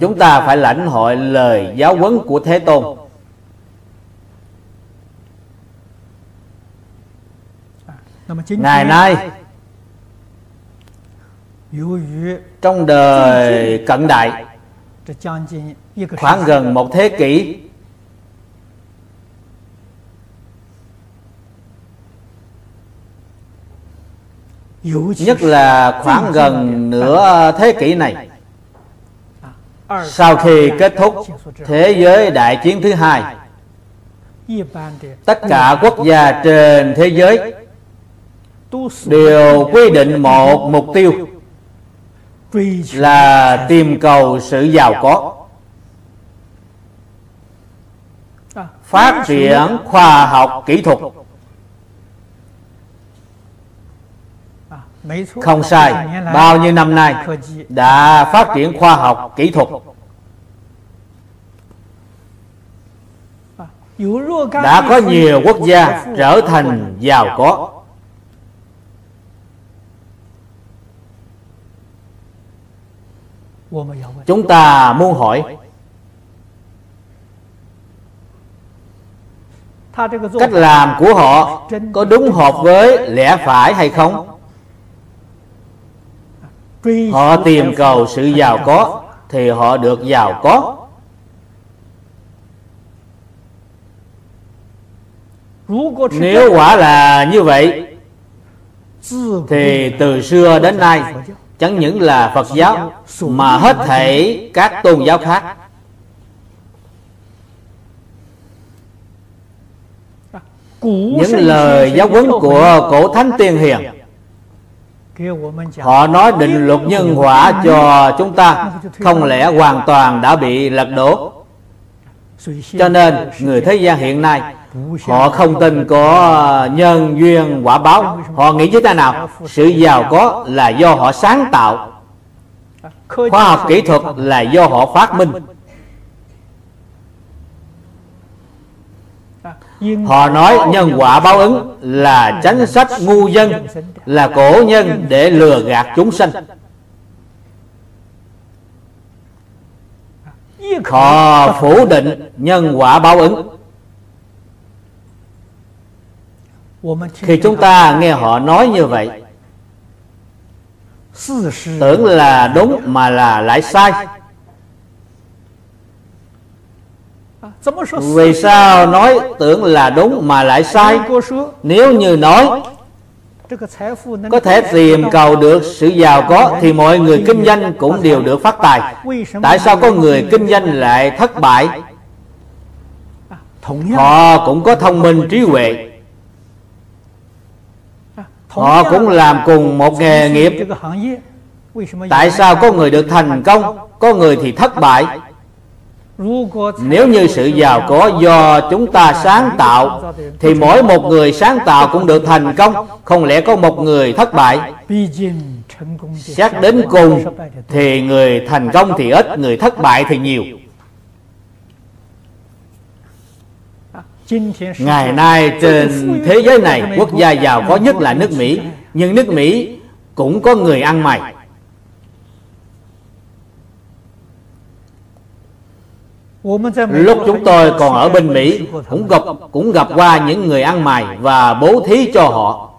Chúng ta phải lãnh hội lời giáo huấn của thế tôn. Ngày nay trong đời cận đại khoảng gần một thế kỷ nhất là khoảng gần nửa thế kỷ này. Sau khi kết thúc thế giới đại chiến thứ hai tất cả quốc gia trên thế giới đều quy định một mục tiêu là tìm cầu sự giàu có. Phát triển khoa học kỹ thuật. Không sai. bao nhiêu năm nay đã phát triển khoa học kỹ thuật. Đã có nhiều quốc gia trở thành giàu có chúng ta muốn hỏi. Cách làm của họ có đúng hợp với lẽ phải hay không? họ tìm cầu sự giàu có thì họ được giàu có. Nếu quả là như vậy thì từ xưa đến nay chẳng những là phật giáo, mà hết thảy các tôn giáo khác. Những lời giáo huấn của cổ thánh tiên hiền, họ nói định luật nhân quả cho chúng ta không lẽ hoàn toàn đã bị lật đổ. Cho nên người thế gian hiện nay họ không tin có ờ, nhân duyên, quả báo. Họ nghĩ như thế nào? Sự giàu có là do họ sáng tạo. Khoa học kỹ thuật là do họ phát minh. Họ nói nhân quả báo ứng là chánh sách ngu dân, Là cổ nhân để lừa gạt chúng sanh. Họ phủ định nhân quả báo ứng. Khi chúng ta nghe họ nói như vậy Tưởng là đúng mà là lại sai. vì sao nói tưởng là đúng mà lại sai? nếu như nói có thể tìm cầu được sự giàu có thì mọi người kinh doanh cũng đều được phát tài. tại sao có người kinh doanh lại thất bại? họ cũng có thông minh trí huệ họ cũng làm cùng một nghề nghiệp. tại sao có người được thành công? có người thì thất bại? Nếu như sự giàu có do chúng ta sáng tạo thì mỗi một người sáng tạo cũng được thành công. Không lẽ có một người thất bại? Xét đến cùng thì người thành công thì ít người thất bại thì nhiều Ngày nay trên thế giới này, quốc gia giàu có nhất là nước Mỹ. Nhưng nước Mỹ cũng có người ăn mày. Lúc chúng tôi còn ở bên Mỹ, cũng gặp cũng gặp qua những người ăn mày và bố thí cho họ.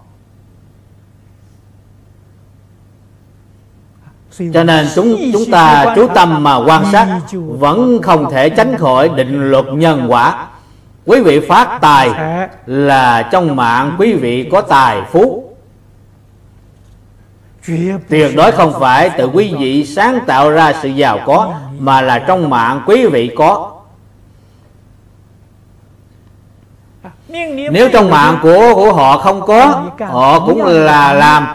Cho nên chúng chúng ta chú tâm mà quan sát, vẫn không thể tránh khỏi định luật nhân quả. Quý vị phát tài Là trong mạng quý vị có tài phú Tuyệt đối không phải tự quý vị sáng tạo ra sự giàu có Mà là trong mạng quý vị có. Nếu trong mạng của của họ không có Họ cũng là làm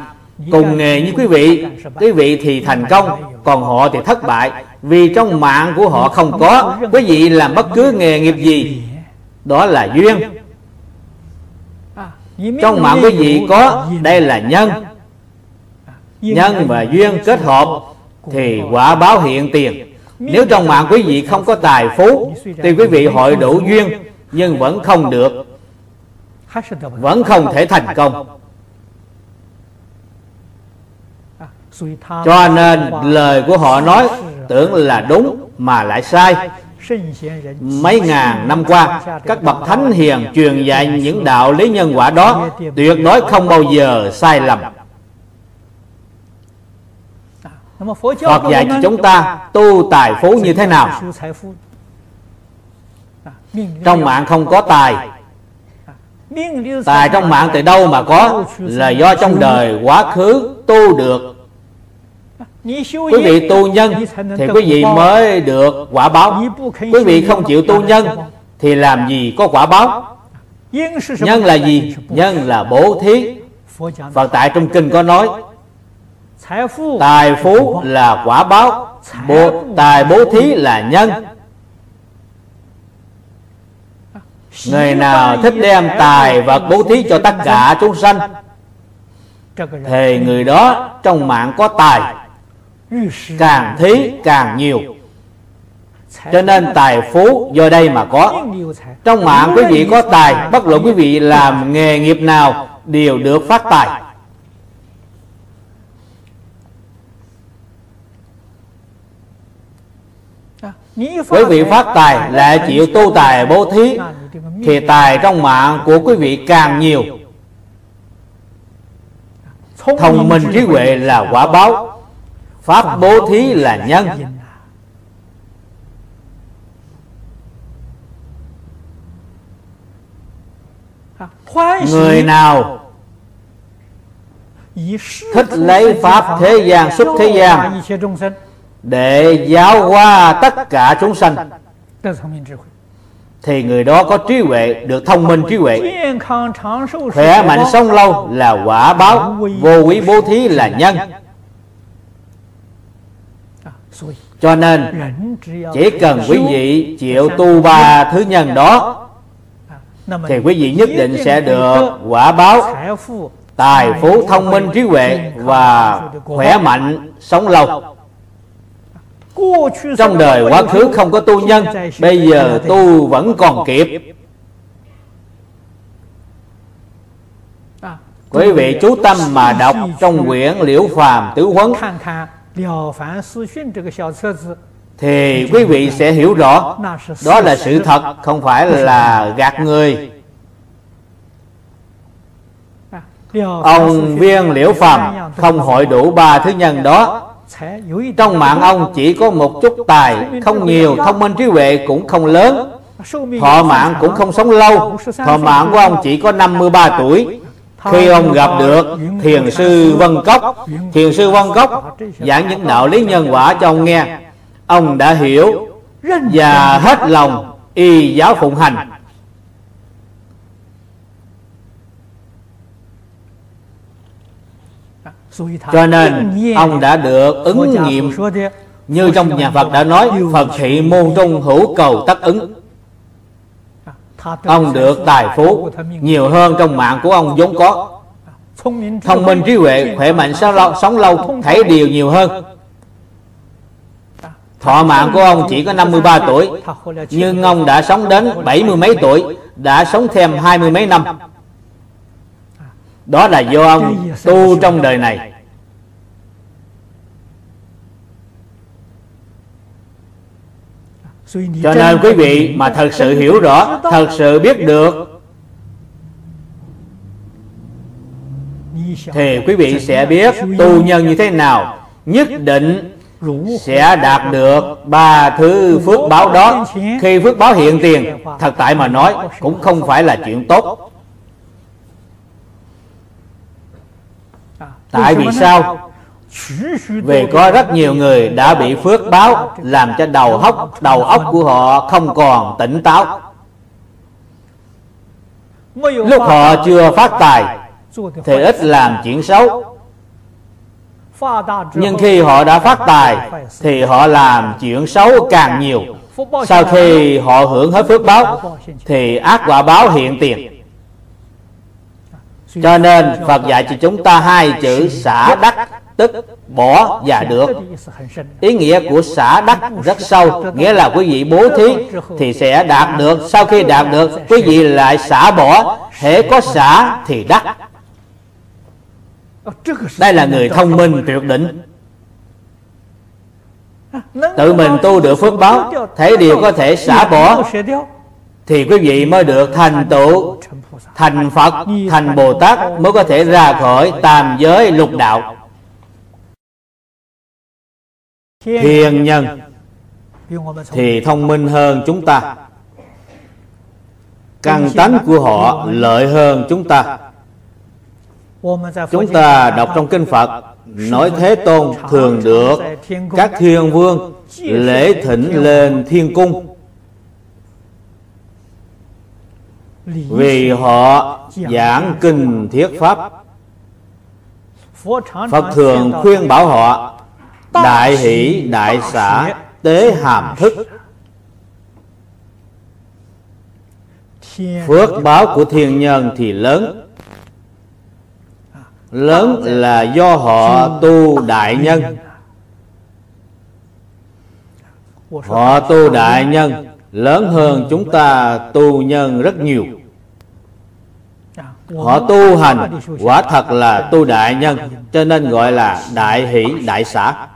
cùng nghề như quý vị. Quý vị thì thành công Còn họ thì thất bại. Vì trong mạng của họ không có Quý vị làm bất cứ nghề nghiệp gì Đó là duyên. Trong mạng quý vị có Đây là nhân. Nhân và duyên kết hợp thì quả báo hiện tiền. Nếu trong mạng quý vị không có tài phú thì quý vị hội đủ duyên nhưng vẫn không được. Vẫn không thể thành công. Cho nên lời của họ nói tưởng là đúng mà lại sai mấy ngàn năm qua, các bậc thánh hiền truyền dạy những đạo lý nhân quả đó tuyệt đối không bao giờ sai lầm. Phật dạy cho chúng ta tu tài phú như thế nào. Trong mạng không có tài. Tài trong mạng từ đâu mà có? Là do trong đời quá khứ tu được Quý vị tu nhân Thì quý vị mới được quả báo. Quý vị không chịu tu nhân Thì làm gì có quả báo? Nhân là gì? Nhân là bố thí. Phật tại trong kinh có nói tài phú là quả báo. bố, tài bố thí là nhân. người nào thích đem tài vật bố thí cho tất cả chúng sanh thì người đó trong mạng có tài càng thí càng nhiều. Cho nên tài phú do đây mà có. Trong mạng quý vị có tài, bất luận quý vị làm nghề nghiệp nào, đều được phát tài. Quý vị phát tài lại chịu tu tài bố thí, thì tài trong mạng của quý vị càng nhiều. Thông minh trí huệ là quả báo pháp bố thí là nhân. người nào thích lấy pháp thế gian xuất thế gian. để giáo hóa tất cả chúng sanh. Thì người đó có trí huệ được thông minh trí huệ. Khỏe mạnh sống lâu là quả báo. Vô quý bố thí là nhân cho nên, chỉ cần quý vị chịu tu ba thứ nhân đó, thì quý vị nhất định sẽ được quả báo tài phú thông minh trí huệ và khỏe mạnh, sống lâu. Trong đời quá khứ không có tu nhân, Bây giờ tu vẫn còn kịp. Quý vị chú tâm mà đọc trong quyển Liễu Phàm Tứ Huấn. Thì quý vị sẽ hiểu rõ. Đó là sự thật Không phải là gạt người. Ông viên liễu phàm Không hội đủ ba thứ nhân đó. trong mạng ông chỉ có một chút tài Không nhiều Thông minh trí huệ cũng không lớn. Thọ mạng cũng không sống lâu. Thọ mạng của ông chỉ có 53 tuổi khi ông gặp được Thiền sư Vân Cốc, Thiền sư Vân Cốc Giảng những đạo lý nhân quả cho ông nghe, Ông đã hiểu Và hết lòng y giáo phụng hành. Cho nên, ông đã được ứng nghiệm như trong nhà Phật đã nói, Phật thị môn trung hữu cầu tất ứng. Ông được tài phú nhiều hơn trong mạng của ông vốn có. Thông minh trí huệ, khỏe mạnh sống lâu, sống lâu thấy điều nhiều hơn. Thọ mạng của ông chỉ có 53 tuổi Nhưng ông đã sống đến bảy mươi mấy tuổi Đã sống thêm hai mươi mấy năm. Đó là do ông tu trong đời này. Cho nên quý vị mà thật sự hiểu rõ, thật sự biết được, thì quý vị sẽ biết tu nhân như thế nào. Nhất định sẽ đạt được ba thứ phước báo đó. Khi phước báo hiện tiền, thật tại mà nói cũng không phải là chuyện tốt. Tại vì sao? Vì có rất nhiều người đã bị phước báo, làm cho đầu óc đầu óc của họ không còn tỉnh táo. Lúc họ chưa phát tài, thì ít làm chuyện xấu. Nhưng khi họ đã phát tài, thì họ làm chuyện xấu càng nhiều. Sau khi họ hưởng hết phước báo, thì ác quả báo hiện tiền. Cho nên phật dạy cho chúng ta hai chữ xả đắc tức bỏ và được. Ý nghĩa của xả đắc rất sâu nghĩa là quý vị bố thí thì sẽ đạt được. Sau khi đạt được quý vị lại xả bỏ. Hễ có xả thì đắc. Đây là người thông minh tuyệt đỉnh. Tự mình tu được phước báo thấy điều có thể xả bỏ thì quý vị mới được thành tựu thành phật thành bồ tát mới có thể ra khỏi tam giới lục đạo thiên nhân. thì thông minh hơn chúng ta. căn tánh của họ lợi hơn chúng ta. Chúng ta đọc trong kinh phật nói thế tôn thường được các thiên vương lễ thỉnh lên thiên cung. Vì họ giảng kinh thiết pháp. Phật thường khuyên bảo họ đại hỷ đại xã tế hàm thức. Phước báo của thiên nhân thì lớn. lớn. Là do họ tu đại nhân. Họ tu đại nhân. lớn hơn chúng ta tu nhân rất nhiều. Họ tu hành quả thật là tu đại nhân cho nên gọi là đại hỷ đại xã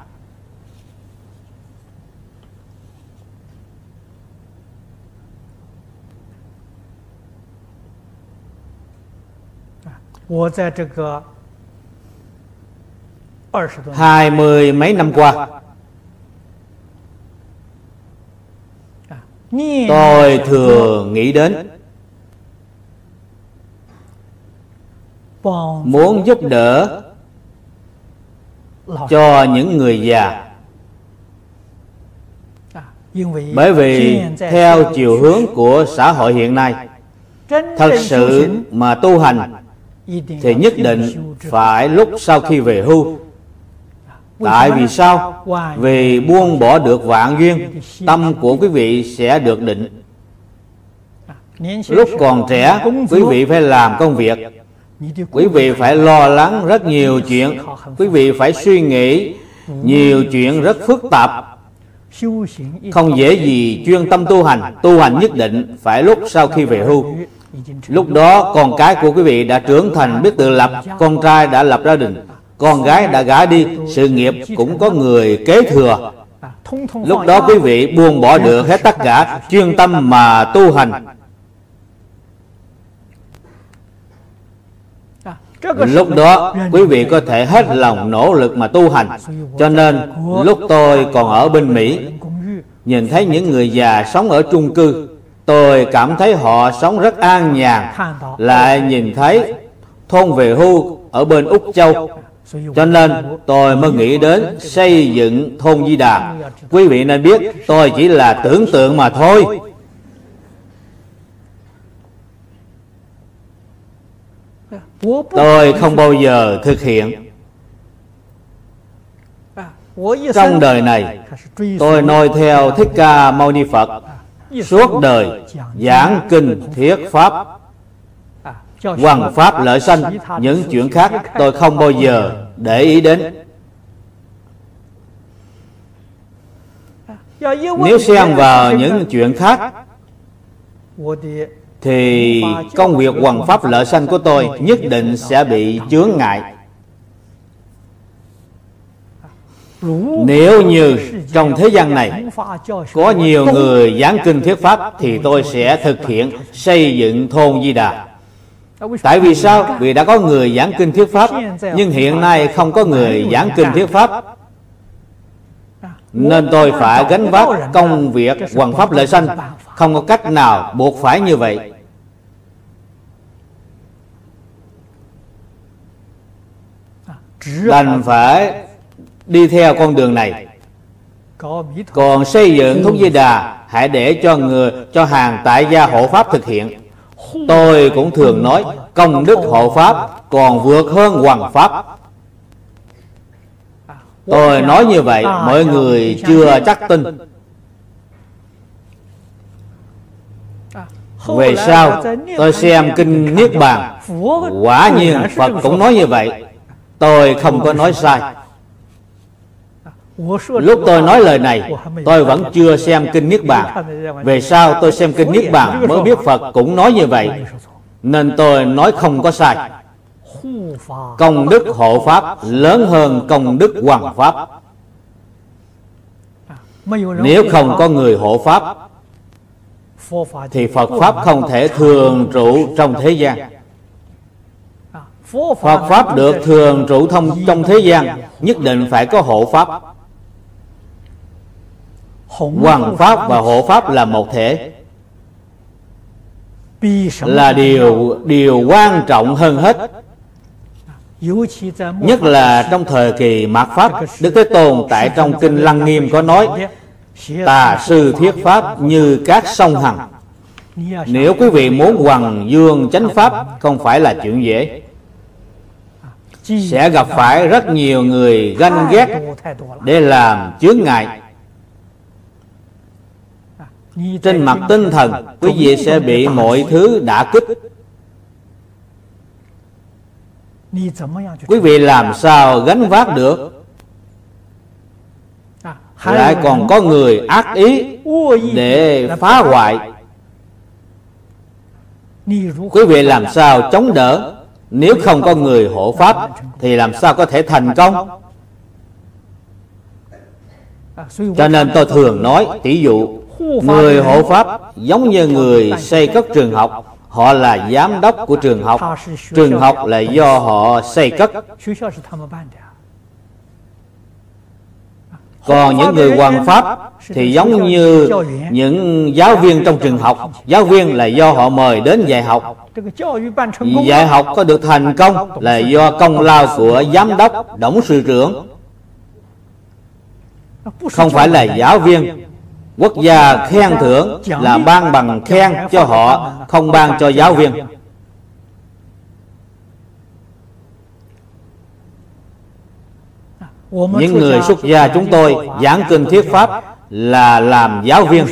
hai mươi mấy năm qua. Tôi thường nghĩ đến muốn giúp đỡ cho những người già. Bởi vì theo chiều hướng của xã hội hiện nay thật sự mà tu hành thì nhất định phải lúc sau khi về hưu. Tại vì sao? Vì buông bỏ được vạn duyên, tâm của quý vị sẽ được định. Lúc còn trẻ, quý vị phải làm công việc. Quý vị phải lo lắng rất nhiều chuyện. Quý vị phải suy nghĩ nhiều chuyện rất phức tạp. Không dễ gì chuyên tâm tu hành. Tu hành nhất định phải lúc sau khi về hưu lúc đó, con cái của quý vị đã trưởng thành biết tự lập, con trai đã lập gia đình, con gái đã gả đi, sự nghiệp cũng có người kế thừa. Lúc đó quý vị buông bỏ được hết tất cả chuyên tâm mà tu hành. Lúc đó, quý vị có thể hết lòng nỗ lực mà tu hành. Cho nên, lúc tôi còn ở bên mỹ, nhìn thấy những người già sống ở chung cư tôi cảm thấy họ sống rất an nhàn, lại nhìn thấy thôn về hưu ở bên úc châu. Cho nên tôi mới nghĩ đến xây dựng thôn di đà. Quý vị nên biết, tôi chỉ là tưởng tượng mà thôi. Tôi không bao giờ thực hiện. Trong đời này, tôi noi theo thích ca mâu ni phật suốt đời giảng kinh thiết pháp. Hoằng pháp lợi sanh, Những chuyện khác tôi không bao giờ để ý đến. Nếu xen vào những chuyện khác, Thì công việc hoằng pháp lợi sanh của tôi Nhất định sẽ bị chướng ngại. Nếu như trong thế gian này có nhiều người giảng kinh thuyết pháp thì tôi sẽ thực hiện xây dựng thôn di đà. Tại vì sao? Vì đã có người giảng kinh thuyết pháp nhưng hiện nay không có người giảng kinh thuyết pháp. Nên tôi phải gánh vác công việc hoàn pháp lợi sanh. Không có cách nào buộc phải như vậy. Đành phải đi theo con đường này. Còn xây dựng thúc di đà, hãy để cho người, cho hàng tại gia hộ pháp thực hiện. Tôi cũng thường nói, công đức hộ pháp còn vượt hơn hoàng pháp. Tôi nói như vậy, mọi người chưa chắc tin. Về sau, tôi xem kinh niết bàn. Quả nhiên, phật cũng nói như vậy. Tôi không có nói sai lúc tôi nói lời này, tôi vẫn chưa xem kinh niết bàn. Về sau tôi xem kinh niết bàn mới biết phật cũng nói như vậy, nên tôi nói không có sai. Công đức hộ pháp lớn hơn công đức hoàng pháp. Nếu không có người hộ pháp, thì phật pháp không thể thường trụ trong thế gian. Phật Pháp được thường trụ thông trong thế gian, Nhất định phải có hộ Pháp. Hoàng Pháp và hộ Pháp là một thể Là điều điều quan trọng hơn hết Nhất là trong thời kỳ mạt Pháp Đức Thế Tôn tại trong Kinh Lăng Nghiêm có nói Tà sư thuyết Pháp như các sông Hằng Nếu quý vị muốn hoàng dương chánh Pháp Không phải là chuyện dễ sẽ gặp phải rất nhiều người ganh ghét để làm chướng ngại trên mặt tinh thần, quý vị sẽ bị mọi thứ đả kích. Quý vị làm sao gánh vác được? Lại còn có người ác ý để phá hoại. Quý vị làm sao chống đỡ? Nếu không có người hộ pháp, thì làm sao có thể thành công? Cho nên tôi thường nói tỷ dụ người hộ pháp giống như người xây cất trường học. Họ là giám đốc của trường học. Trường học là do họ xây cất. Còn những người hoàng pháp thì giống như những giáo viên trong trường học. Giáo viên là do họ mời đến dạy học. Dạy học có được thành công là do công lao của giám đốc 董 sự trưởng. Không phải là giáo viên quốc gia khen thưởng là ban bằng khen cho họ, không ban cho giáo viên. Những người xuất gia chúng tôi giảng kinh thuyết pháp là làm giáo viên,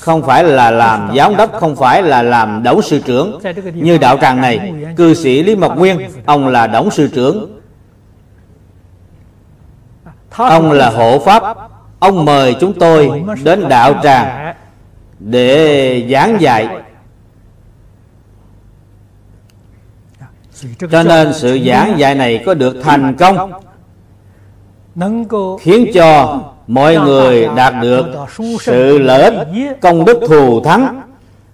không phải là làm giám đốc, không phải là làm tổng sự trưởng. Như đạo tràng này, cư sĩ lý mộc nguyên, ông là tổng sự trưởng. Ông là hộ pháp ông mời chúng tôi đến đạo tràng để giảng dạy. Cho nên sự giảng dạy này có được thành công, khiến cho mọi người đạt được sự lợi ích công đức thù thắng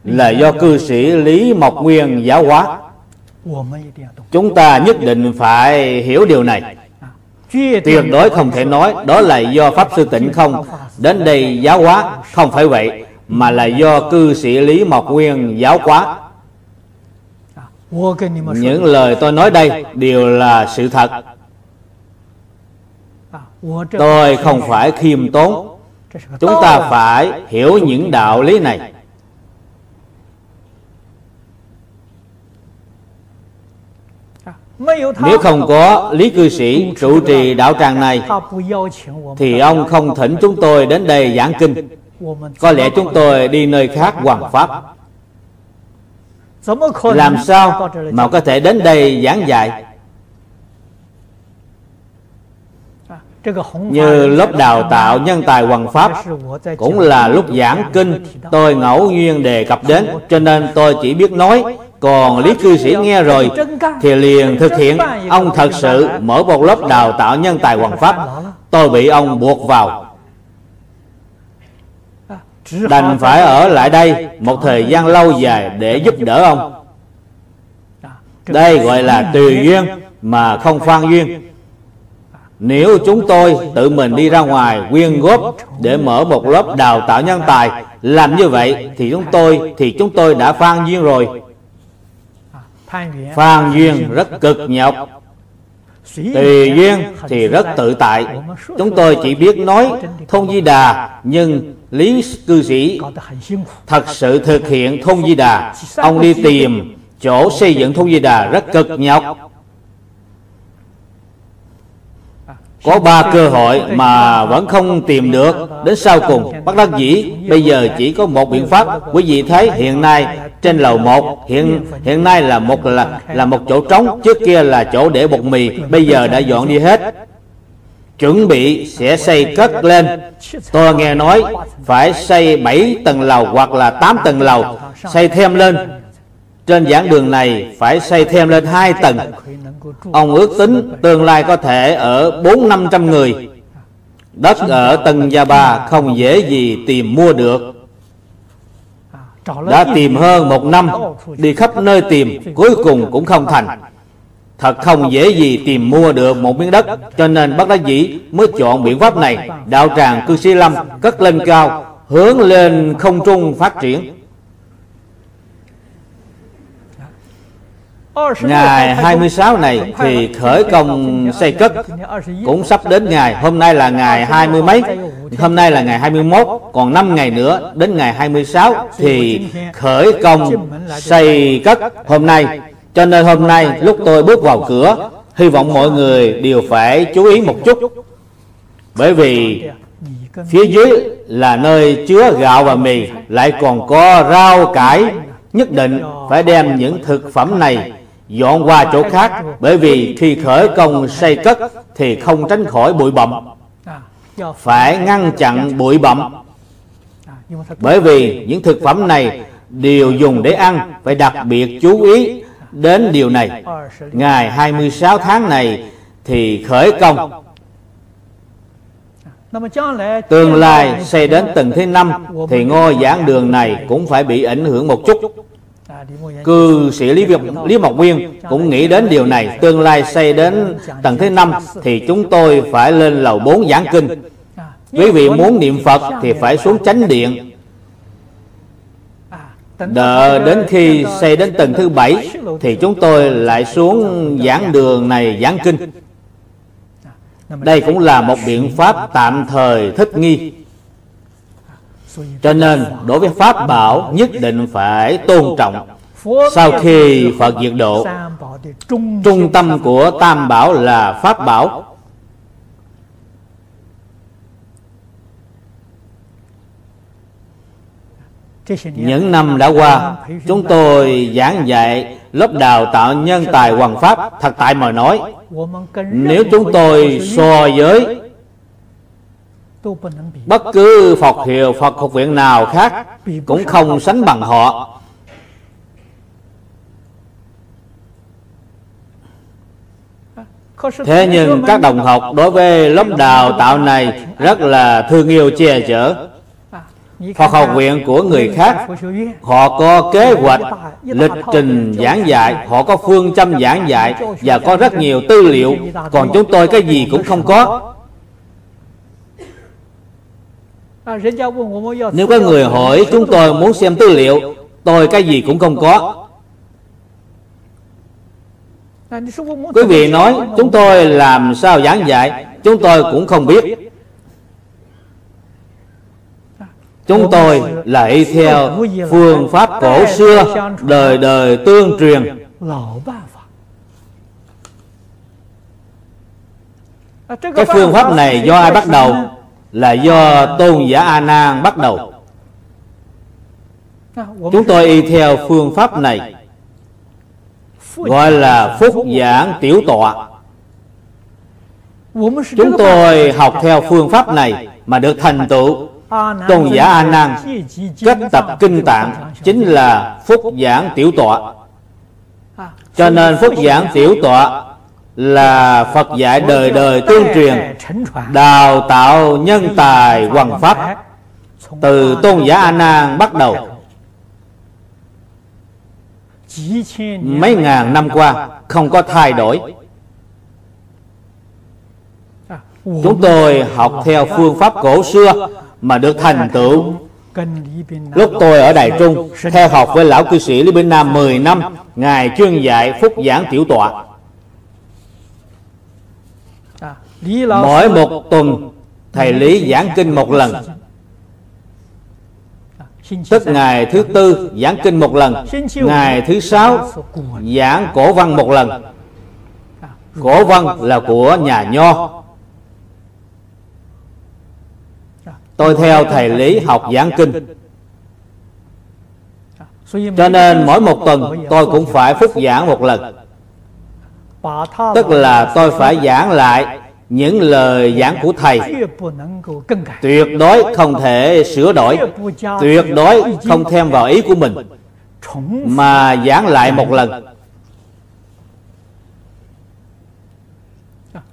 là do cư sĩ lý mộc nguyên giáo hóa. Chúng ta nhất định phải hiểu điều này tuyệt đối không thể nói đó là do pháp sư tịnh không. Đến đây giáo hóa, không phải vậy, mà là do cư sĩ lý mộc nguyên giáo hóa. Những lời tôi nói đây đều là sự thật. Tôi không phải khiêm tốn. Chúng ta phải hiểu những đạo lý này. Nếu không có lý cư sĩ trụ trì đạo tràng này thì ông không thỉnh chúng tôi đến đây giảng kinh. có lẽ chúng tôi đi nơi khác hoàng pháp. Làm sao mà có thể đến đây giảng dạy? Như lớp đào tạo nhân tài hoàng pháp cũng là lúc giảng kinh. tôi ngẫu nhiên đề cập đến cho nên tôi chỉ biết nói còn lý cư sĩ nghe rồi thì liền thực hiện ông thật sự mở một lớp đào tạo nhân tài hoàng pháp. Tôi bị ông buộc vào. Đành phải ở lại đây một thời gian lâu dài để giúp đỡ ông. Đây gọi là tùy duyên mà không phan duyên. Nếu chúng tôi tự mình đi ra ngoài quyên góp để mở một lớp đào tạo nhân tài làm như vậy thì chúng tôi thì chúng tôi đã phan duyên rồi phan duyên rất cực nhọc. tùy duyên thì rất tự tại. chúng tôi chỉ biết nói thông di đà nhưng lý cư sĩ thật sự thực hiện thông di đà. Ông đi tìm chỗ xây dựng thông di đà rất cực nhọc có ba cơ hội mà vẫn không tìm được. Đến sau cùng bất đắc dĩ, bây giờ chỉ có một biện pháp. Quý vị thấy, hiện nay trên lầu một, hiện hiện nay là một là là một chỗ trống, trước kia là chỗ để bột mì, bây giờ đã dọn đi hết. Chuẩn bị sẽ xây cất lên. Tôi nghe nói phải xây 7 tầng lầu hoặc là 8 tầng lầu, xây thêm lên trên giảng đường này phải xây thêm lên hai tầng. Ông ước tính tương lai có thể ở bốn năm trăm người. Đất ở tầng gia ba không dễ gì tìm mua được. Đã tìm hơn một năm, đi khắp nơi tìm, cuối cùng cũng không thành. Thật không dễ gì tìm mua được một miếng đất, cho nên bác Đá dĩ mới chọn biện pháp này. Đạo tràng cư sĩ lâm cất lên cao, hướng lên không trung phát triển. Ngày 26 này thì khởi công xây cất Cũng sắp đến ngày. Hôm nay là ngày 20 mấy? Hôm nay là ngày 21 Còn 5 ngày nữa, đến ngày 26 Thì khởi công xây cất hôm nay. Cho nên hôm nay lúc tôi bước vào cửa, Hy vọng mọi người đều phải chú ý một chút. Bởi vì phía dưới là nơi chứa gạo và mì, Lại còn có rau cải. Nhất định phải đem những thực phẩm này dọn qua chỗ khác, bởi vì khi khởi công xây cất thì không tránh khỏi bụi bặm. Phải ngăn chặn bụi bặm. Bởi vì những thực phẩm này đều dùng để ăn, phải đặc biệt chú ý đến điều này. Ngày 26 tháng này thì khởi công. Tương lai xây đến tầng thứ năm thì ngôi giảng đường này cũng phải bị ảnh hưởng một chút cư sĩ lý, Việt, lý mộc nguyên cũng nghĩ đến điều này. Tương lai xây đến tầng thứ năm thì chúng tôi phải lên lầu 4 giảng kinh. Quý vị muốn niệm phật thì phải xuống chánh điện. Đợi đến khi xây đến tầng thứ bảy thì chúng tôi lại xuống giảng đường này giảng kinh. Đây cũng là một biện pháp tạm thời thích nghi cho nên, đối với pháp bảo nhất định phải tôn trọng. Sau khi phật diệt độ, trung tâm của tam bảo là pháp bảo. Những năm đã qua, chúng tôi giảng dạy lớp đào tạo nhân tài hoàng pháp, thật tại mà nói, nếu chúng tôi so với bất cứ phật hiệu, phật học viện nào khác cũng không sánh bằng họ. Thế nhưng các đồng học đối với lớp đào tạo này rất là thương yêu che chở. Phật học viện của người khác, Họ có kế hoạch, Lịch trình giảng dạy, Họ có phương châm giảng dạy Và có rất nhiều tư liệu. Còn chúng tôi cái gì cũng không có. Nếu có người hỏi chúng tôi muốn xem tư liệu Tôi cái gì cũng không có. Quý vị nói chúng tôi làm sao giảng dạy Chúng tôi cũng không biết. Chúng tôi lại theo phương pháp cổ xưa Đời đời tương truyền. Cái phương pháp này do ai bắt đầu là do tôn giả A Nan bắt đầu. Chúng tôi y theo phương pháp này, Gọi là phúc giảng tiểu tọa. Chúng tôi học theo phương pháp này Mà được thành tựu. Tôn giả A Nan Kết tập kinh tạng Chính là phúc giảng tiểu tọa. Cho nên phúc giảng tiểu tọa là phật dạy đời đời tương truyền, đào tạo nhân tài hoằng pháp từ tôn giả a nan bắt đầu. Mấy ngàn năm qua, không có thay đổi. Chúng tôi học theo phương pháp cổ xưa mà được thành tựu. Lúc tôi ở Đài Trung, theo học với lão cư sĩ Lý Bình Nam 10 năm, ngài chuyên dạy phúc giảng tiểu tọa. Mỗi một tuần thầy lý giảng kinh một lần. tức ngày thứ tư giảng kinh một lần. Ngày thứ sáu giảng cổ văn một lần. Cổ văn là của nhà nho. Tôi theo thầy lý học giảng kinh. cho nên mỗi một tuần tôi cũng phải phúc giảng một lần. Tức là tôi phải giảng lại những lời giảng của thầy. Tuyệt đối không thể sửa đổi. Tuyệt đối không thêm vào ý của mình. Mà giảng lại một lần.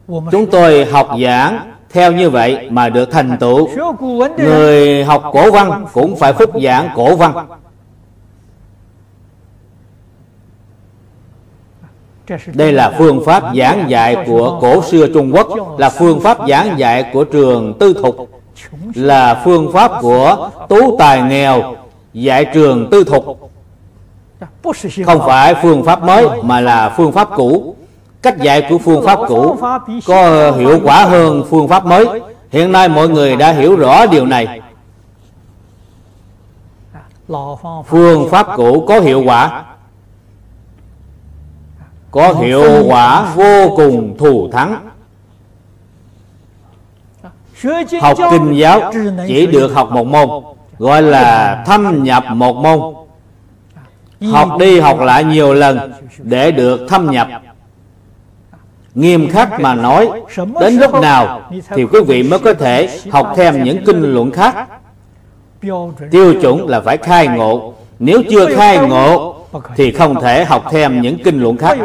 Chúng tôi học giảng theo như vậy mà được thành tựu. Người học cổ văn cũng phải phúc giảng cổ văn. Đây là phương pháp giảng dạy của cổ xưa trung quốc, là phương pháp giảng dạy của trường tư thục, là phương pháp của tú tài nghèo dạy trường tư thục. Không phải phương pháp mới, mà là phương pháp cũ. Cách dạy của phương pháp cũ có hiệu quả hơn phương pháp mới. Hiện nay mọi người đã hiểu rõ điều này. Phương pháp cũ có hiệu quả có hiệu quả vô cùng thù thắng. Học kinh giáo chỉ được học một môn gọi là thâm nhập một môn. Học đi học lại nhiều lần để được thâm nhập. Nghiêm khắc mà nói đến lúc nào thì quý vị mới có thể học thêm những kinh luận khác. Tiêu chuẩn là phải khai ngộ. Nếu chưa khai ngộ thì không thể học thêm những kinh luận khác.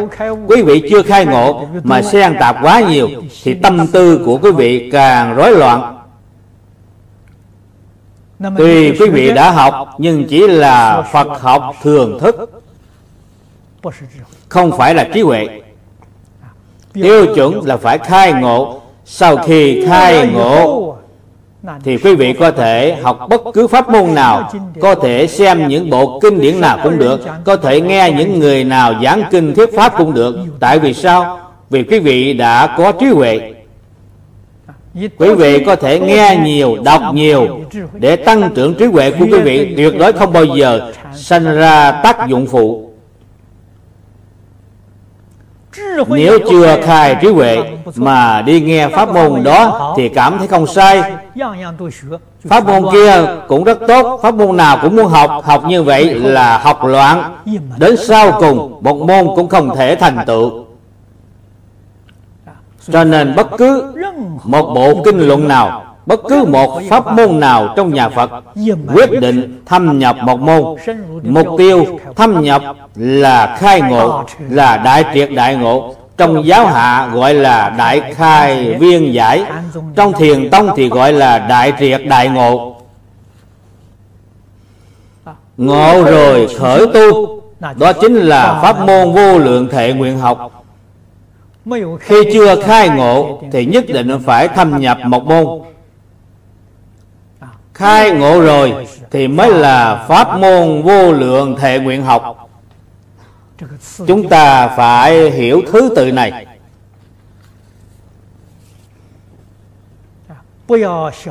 Quý vị chưa khai ngộ mà xen tạp quá nhiều, thì tâm tư của quý vị càng rối loạn. Tuy quý vị đã học, nhưng chỉ là phật học thường thức, không phải là trí huệ. Tiêu chuẩn là phải khai ngộ. Sau khi khai ngộ thì quý vị có thể học bất cứ pháp môn nào, có thể xem những bộ kinh điển nào cũng được, có thể nghe những người nào giảng kinh thuyết pháp cũng được. Tại vì sao? Vì quý vị đã có trí huệ. Quý vị có thể nghe nhiều, đọc nhiều để tăng trưởng trí huệ của quý vị. Tuyệt đối không bao giờ sanh ra tác dụng phụ. Nếu chưa khai trí huệ mà đi nghe pháp môn đó thì cảm thấy không sai pháp môn kia cũng rất tốt. Pháp môn nào cũng muốn học. Học như vậy là học loạn. Đến sau cùng một môn cũng không thể thành tựu. Cho nên bất cứ một bộ kinh luận nào bất cứ một pháp môn nào trong nhà phật quyết định thâm nhập một môn. Mục tiêu thâm nhập là khai ngộ là đại triệt đại ngộ trong giáo hạ gọi là đại khai viên giải. Trong thiền tông thì gọi là đại triệt đại ngộ. Ngộ. Rồi khởi tu. đó chính là pháp môn vô lượng thệ nguyện học. khi chưa khai ngộ thì nhất định phải thâm nhập một môn. khai ngộ rồi thì mới là pháp môn vô lượng thệ nguyện học chúng ta phải hiểu thứ tự này.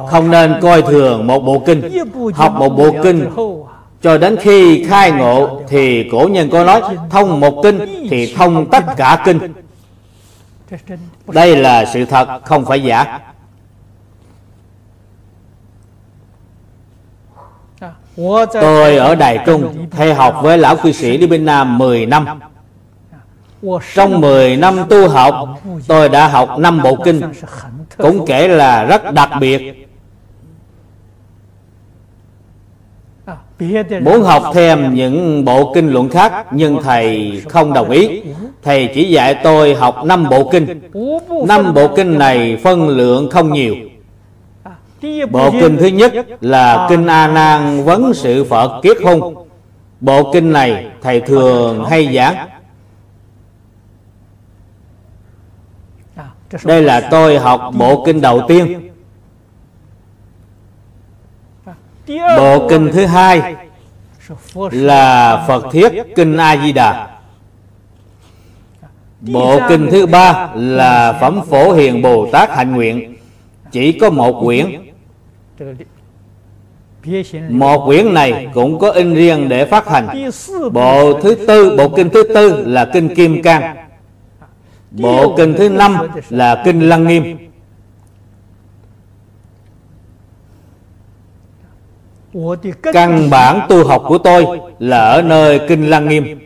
Không nên coi thường một bộ kinh, học một bộ kinh cho đến khi khai ngộ thì cổ nhân có nói, thông một kinh thì thông tất cả kinh. Đây là sự thật, không phải giả. Tôi ở Đài Trung theo học với lão cư sĩ đi bên Nam 10 năm. Trong 10 năm tu học, Tôi đã học năm bộ kinh, Cũng kể là rất đặc biệt. Muốn học thêm những bộ kinh luận khác, Nhưng thầy không đồng ý. Thầy chỉ dạy tôi học năm bộ kinh. Năm bộ kinh này phân lượng không nhiều. Bộ kinh thứ nhất là Kinh A Nan Vấn sự Phật Kiết Hung Bộ kinh này thầy thường hay giảng. Đây là tôi học bộ kinh đầu tiên. Bộ kinh thứ hai là Phật Thiết Kinh A Di Đà. Bộ kinh thứ ba là Phẩm Phổ Hiền Bồ Tát Hạnh Nguyện, chỉ có một quyển. Một quyển này cũng có in riêng để phát hành. Bộ thứ tư, bộ kinh thứ tư là kinh Kim Cang. Bộ kinh thứ năm là kinh Lăng Nghiêm. Căn bản tu học của tôi là ở nơi Kinh Lăng Nghiêm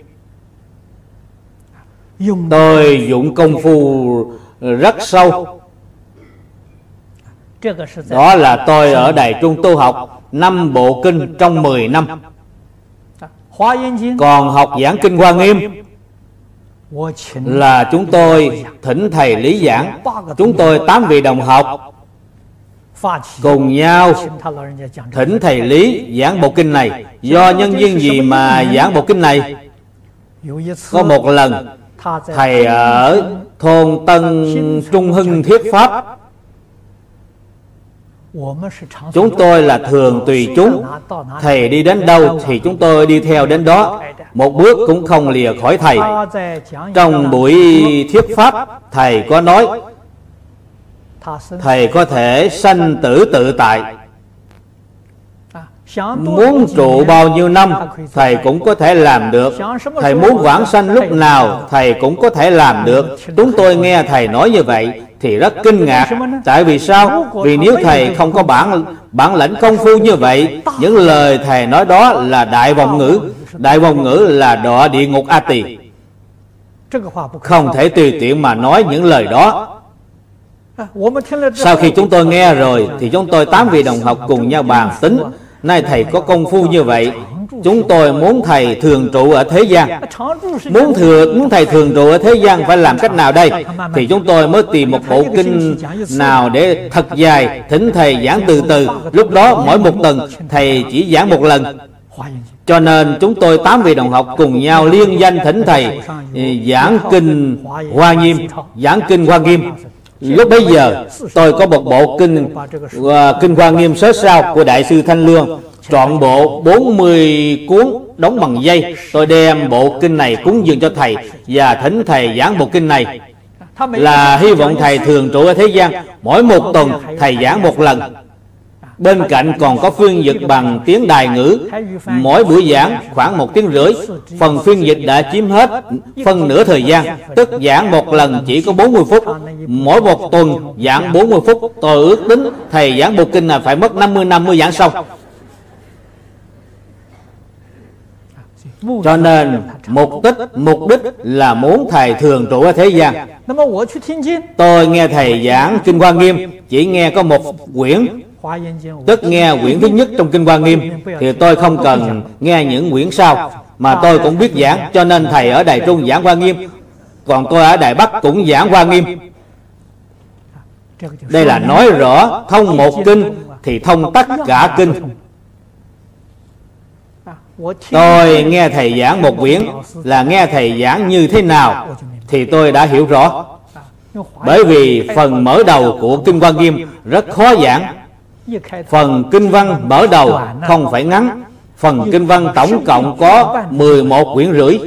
Tôi dụng công phu rất sâu Đó là tôi ở Đài Trung tu học năm bộ kinh trong 10 năm. Còn học giảng Kinh Hoa Nghiêm. Là chúng tôi thỉnh thầy lý giảng. Chúng tôi tám vị đồng học. Cùng nhau thỉnh thầy lý giảng bộ kinh này. Do nhân viên gì mà giảng bộ kinh này? Có một lần thầy ở thôn tân trung hưng thiết pháp chúng tôi là thường tùy chúng. thầy đi đến đâu thì chúng tôi đi theo đến đó. một bước cũng không lìa khỏi thầy. Trong buổi thuyết pháp thầy có nói thầy có thể sanh tử tự tại. muốn trụ bao nhiêu năm thầy cũng có thể làm được. thầy muốn vãng sanh lúc nào thầy cũng có thể làm được. chúng tôi nghe thầy nói như vậy thì rất kinh ngạc. Tại vì sao? Vì nếu thầy không có bản bản lãnh công phu như vậy, những lời thầy nói đó là đại vọng ngữ. Đại vọng ngữ là đọa địa ngục a tỳ không thể tùy tiện mà nói những lời đó. Sau khi chúng tôi nghe rồi, thì chúng tôi tám vị đồng học cùng nhau bàn tính. Nay thầy có công phu như vậy Chúng tôi muốn thầy thường trụ ở thế gian. Muốn thừa muốn thầy thường trụ ở thế gian Phải làm cách nào đây? Thì chúng tôi mới tìm một bộ kinh nào Để thật dài Thỉnh thầy giảng từ từ. Lúc đó mỗi một tuần Thầy chỉ giảng một lần. Cho nên chúng tôi tám vị đồng học cùng nhau liên danh thỉnh thầy giảng kinh Hoa Nghiêm, giảng kinh Hoa Nghiêm. Lúc bấy giờ tôi có một bộ kinh uh, Kinh Hoa Nghiêm Sớ Sao của Đại sư Thanh Lương Trọn bộ 40 cuốn đóng bằng dây. Tôi đem bộ kinh này cúng dường cho thầy Và thỉnh thầy giảng bộ kinh này. Là hy vọng thầy thường trụ ở thế gian. Mỗi một tuần, thầy giảng một lần. Bên cạnh còn có phiên dịch bằng tiếng đài ngữ. Mỗi buổi giảng khoảng một tiếng rưỡi. Phần phiên dịch đã chiếm hết phân nửa thời gian. Tức giảng một lần chỉ có 40 phút. Mỗi một tuần giảng 40 phút. Tôi ước tính thầy giảng bộ kinh là phải mất 50 năm mới giảng xong. Cho nên mục đích mục đích là muốn thầy thường trụ ở thế gian. tôi nghe thầy giảng kinh hoa nghiêm chỉ nghe có một quyển. Tức nghe quyển thứ nhất trong Kinh Hoa Nghiêm Thì tôi không cần nghe những quyển sau Mà tôi cũng biết giảng Cho nên thầy ở Đài Trung giảng Hoa Nghiêm. Còn tôi ở Đài Bắc cũng giảng Hoa Nghiêm. Đây là nói rõ Thông một kinh Thì thông tất cả kinh Tôi nghe thầy giảng một quyển Là nghe thầy giảng như thế nào Thì tôi đã hiểu rõ. Bởi vì phần mở đầu của Kinh Hoa Nghiêm Rất khó giảng. Phần kinh văn mở đầu không phải ngắn. Phần kinh văn tổng cộng có 11 quyển rưỡi.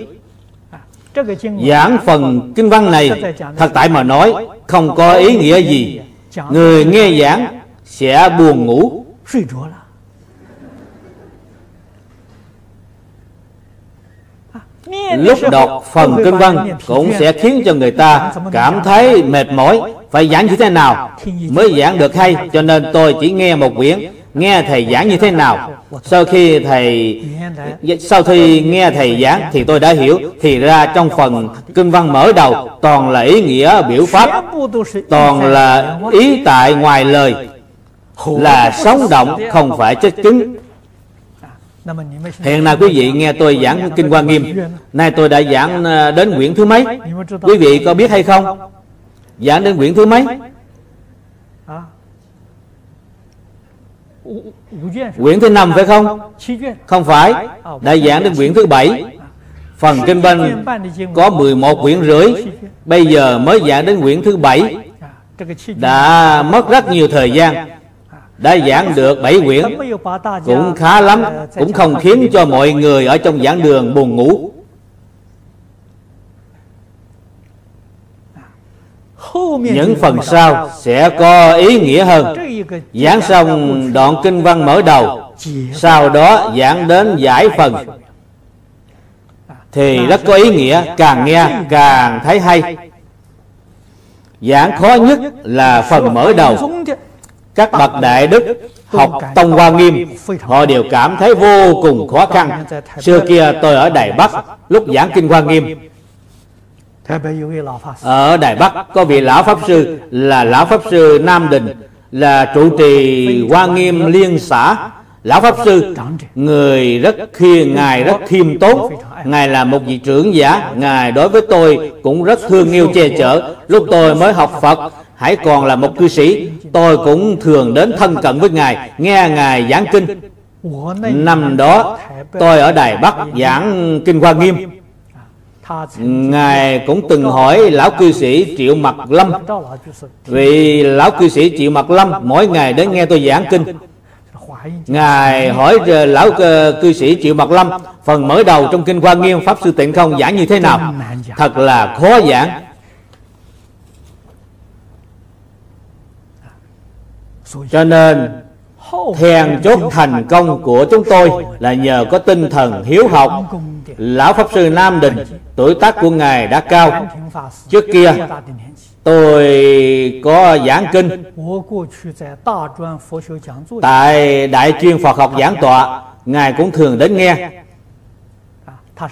Giảng phần kinh văn này, Thật tại mà nói, Không có ý nghĩa gì. Người nghe giảng sẽ buồn ngủ. Lúc đọc phần kinh văn Cũng sẽ khiến cho người ta cảm thấy mệt mỏi. phải giảng như thế nào mới giảng được hay? Cho nên tôi chỉ nghe một quyển. Nghe thầy giảng như thế nào? Sau khi thầy sau khi nghe thầy giảng thì tôi đã hiểu. Thì ra trong phần kinh văn mở đầu toàn là ý nghĩa biểu pháp. Toàn là ý tại ngoài lời. Là sống động không phải chất chứng Hiện nay quý vị nghe tôi giảng Kinh Hoa Nghiêm. Nay tôi đã giảng ờ, đến quyển thứ mấy? Quý vị có biết hay không? Giảng đến quyển thứ mấy? Quyển thứ năm phải không? Không phải. Đã giảng đến quyển thứ bảy. Phần Kinh Banh có 11 quyển rưỡi. Bây giờ mới giảng đến quyển thứ bảy. Đã mất rất nhiều thời gian đã giảng được bảy quyển. Cũng khá lắm, cũng không khiến cho mọi người ở trong giảng đường buồn ngủ. Những phần sau sẽ có ý nghĩa hơn. Giảng xong, đoạn kinh văn mở đầu. Sau đó giảng đến giải phần. Thì rất có ý nghĩa, càng nghe càng thấy hay. Giảng khó nhất là phần mở đầu các bậc đại đức học tông hoa nghiêm họ đều cảm thấy vô cùng khó khăn. xưa kia tôi ở đài bắc lúc giảng kinh hoa nghiêm. Ở đài bắc có vị lão pháp sư là lão pháp sư nam đình là trụ trì hoa nghiêm liên xã. Lão pháp sư người rất khiêm ngài rất khiêm tốn. Ngài là một vị trưởng giả ngài đối với tôi cũng rất thương yêu che chở. Lúc tôi mới học phật hãy còn là một cư sĩ, tôi cũng thường đến thân cận với ngài, nghe ngài giảng kinh. Năm đó, tôi ở đài bắc giảng kinh hoa nghiêm. Ngài cũng từng hỏi lão cư sĩ triệu Mặc lâm. Vì lão cư sĩ triệu Mặc lâm mỗi ngày đến nghe tôi giảng kinh. Ngài hỏi ờ, lão ờ, cư sĩ triệu Mặc lâm, phần mở đầu trong kinh hoa nghiêm pháp sư tịnh không giảng như thế nào? Thật là khó giảng. Cho nên then chốt thành công của chúng tôi là nhờ có tinh thần hiếu học. lão pháp sư nam đình tuổi tác của ngài đã cao. Trước kia tôi có giảng kinh. Tại đại chuyên phật học giảng tọa ngài cũng thường đến nghe.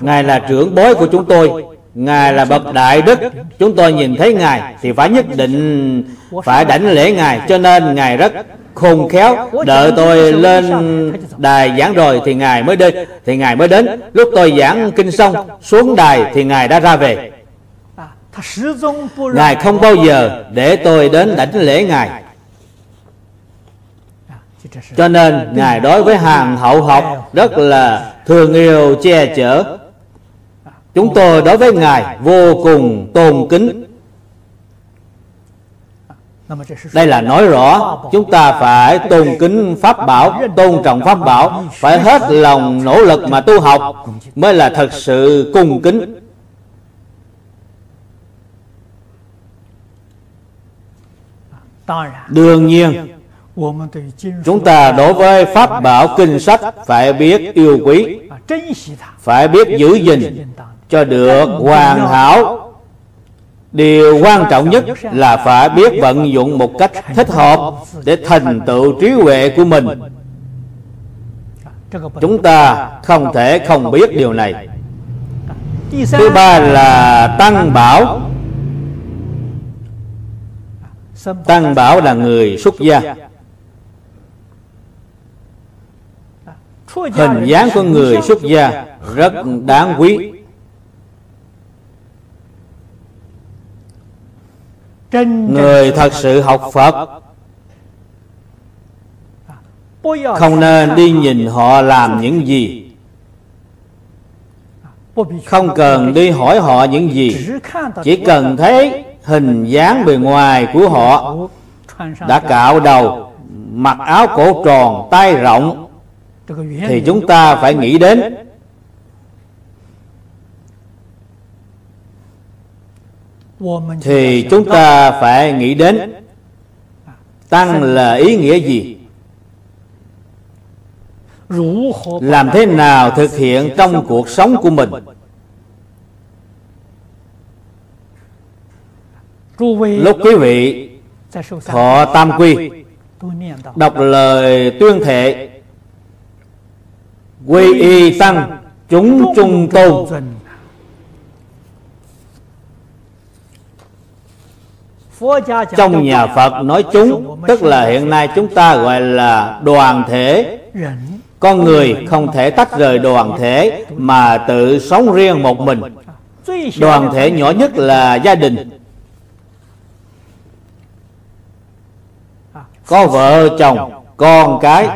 Ngài là trưởng bối của chúng tôi Ngài là bậc đại đức. Chúng tôi nhìn thấy Ngài Thì phải nhất định, Phải đảnh lễ Ngài. Cho nên Ngài rất khôn khéo. Đợi tôi lên đài giảng rồi Thì Ngài mới đi, Thì Ngài mới đến. Lúc tôi giảng kinh xong, Xuống đài thì Ngài đã ra về. Ngài không bao giờ để tôi đến đảnh lễ Ngài. Cho nên Ngài đối với hàng hậu học Rất là thương yêu, che chở. Chúng tôi đối với Ngài vô cùng tôn kính. Đây là nói rõ, chúng ta phải tôn kính pháp bảo, tôn trọng pháp bảo, phải hết lòng nỗ lực mà tu học mới là thật sự cung kính. Đương nhiên, chúng ta đối với pháp bảo kinh sách phải biết yêu quý, phải biết giữ gìn cho được hoàn hảo. Điều quan trọng nhất là phải biết vận dụng một cách thích hợp để thành tựu trí huệ của mình. Chúng ta không thể không biết điều này. Thứ ba là tăng bảo. Tăng bảo là người xuất gia. Hình dáng của người xuất gia rất đáng quý. Người thật sự học phật. Không nên đi nhìn họ làm những gì. Không cần đi hỏi họ những gì. Chỉ cần thấy hình dáng bề ngoài của họ đã cạo đầu mặc áo cổ tròn tay rộng thì chúng ta phải nghĩ đến thì chúng ta phải nghĩ đến tăng là ý nghĩa gì? Làm thế nào thực hiện trong cuộc sống của mình? Lúc quý vị thọ tam quy đọc lời tuyên thệ quy y tăng chúng trung tôn trong nhà phật nói chúng, tức là hiện nay chúng ta gọi là đoàn thể. Con người không thể tách rời đoàn thể, mà tự sống riêng một mình. Đoàn thể nhỏ nhất là gia đình. Có vợ chồng, con cái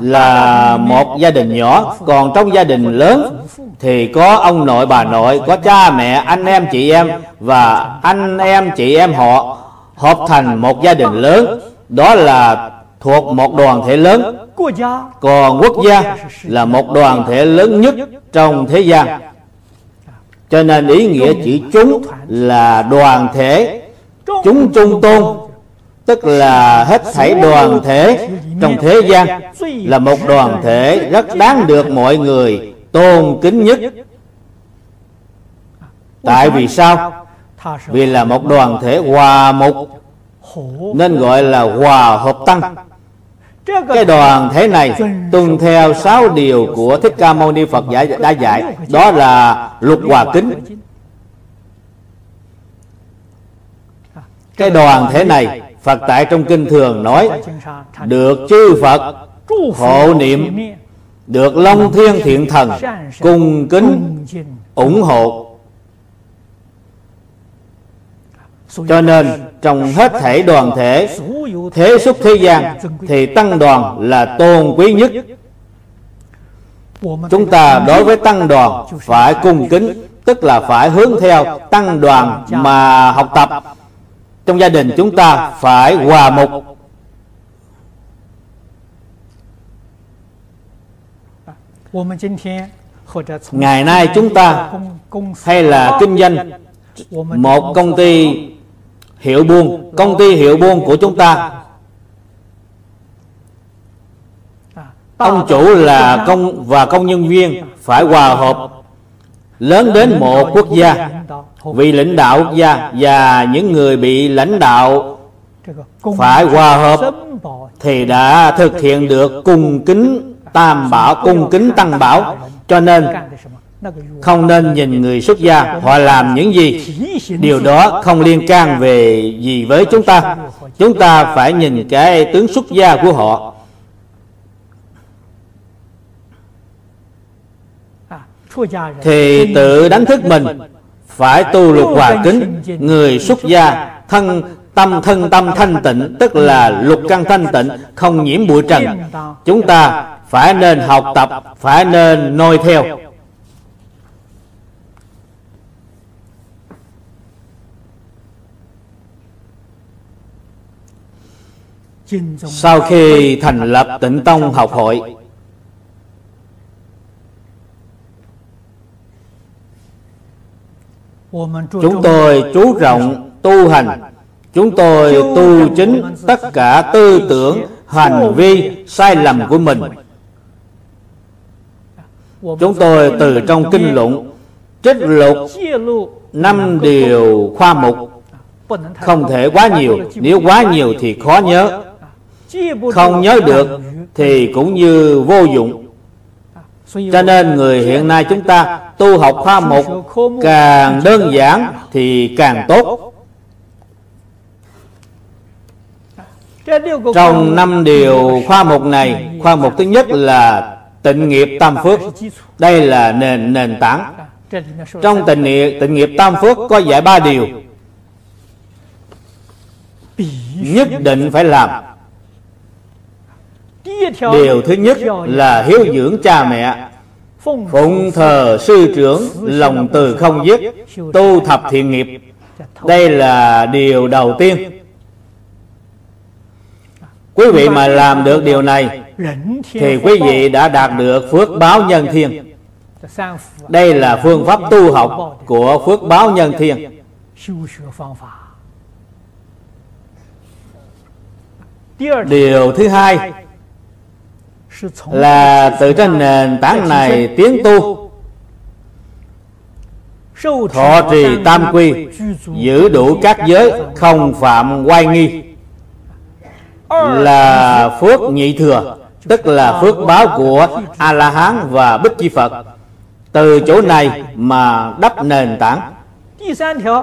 là một gia đình nhỏ, còn trong gia đình lớn thì có ông nội, bà nội, có cha, mẹ, anh em, chị em và anh em, chị em họ hợp thành một gia đình lớn. Đó là thuộc một đoàn thể lớn. Còn quốc gia là một đoàn thể lớn nhất trong thế gian. Cho nên ý nghĩa chữ chúng là đoàn thể, chúng trung tôn tức là hết thảy đoàn thể trong thế gian là một đoàn thể rất đáng được mọi người tôn kính nhất. Tại vì sao? Vì là một đoàn thể hòa mục nên gọi là hòa hợp tăng. Cái đoàn thể này tuân theo sáu điều của thích ca mâu ni phật giải đã dạy, đó là luật hòa kính. Cái đoàn thể này phật tại trong kinh thường nói, được chư phật hộ niệm, được long thiên thiện thần cung kính ủng hộ. Cho nên, trong hết thể đoàn thể, thế xuất thế gian, thì tăng đoàn là tôn quý nhất. Chúng ta đối với tăng đoàn phải cung kính, tức là phải hướng theo tăng đoàn mà học tập trong gia đình chúng ta phải hòa mục ngày nay chúng ta hay là kinh doanh, một công ty hiệu buôn, công ty hiệu buôn của chúng ta. Ông chủ là công và công nhân viên phải hòa hợp, lớn đến một quốc gia vì lãnh đạo quốc gia và những người bị lãnh đạo phải hòa hợp thì đã thực hiện được cung kính tam bảo cung kính tăng bảo. cho nên không nên nhìn người xuất gia họ làm những gì? Điều đó không liên can về gì với chúng ta. Chúng ta phải nhìn cái tướng xuất gia của họ. Thì tự đánh thức mình phải tu lục hòa kính người xuất gia thân tâm thân tâm thanh tịnh tức là lục căn thanh tịnh không nhiễm bụi trần. chúng ta phải nên học tập phải nên noi theo. sau khi thành lập tịnh tông học hội chúng tôi chú trọng tu hành. Chúng tôi tu chính tất cả tư tưởng hành vi sai lầm của mình. Chúng tôi từ trong kinh luận trích lục năm điều khoa mục. Không thể quá nhiều nếu quá nhiều thì khó nhớ. Không nhớ được thì cũng như vô dụng cho nên người hiện nay chúng ta tu học khoa mục càng đơn giản thì càng tốt. trong năm điều khoa mục này khoa mục thứ nhất là tịnh nghiệp tam phước. Đây là nền nền tảng. Trong tịnh nghiệp tịnh nghiệp tam phước có dạy ba điều. Nhất định phải làm điều thứ nhất là hiếu dưỡng cha mẹ. phụng thờ sư trưởng lòng từ không dứt tu thập thiện nghiệp. đây là điều đầu tiên. quý vị mà làm được điều này thì quý vị đã đạt được phước báo nhân thiên. đây là phương pháp tu học của phước báo nhân thiên. điều thứ hai là từ trên nền tảng này tiến tu. thọ trì tam quy giữ đủ các giới không phạm oai nghi. Là phước nhị thừa tức là phước báo của a la hán và bích chi phật. Từ chỗ này mà đắp nền tảng.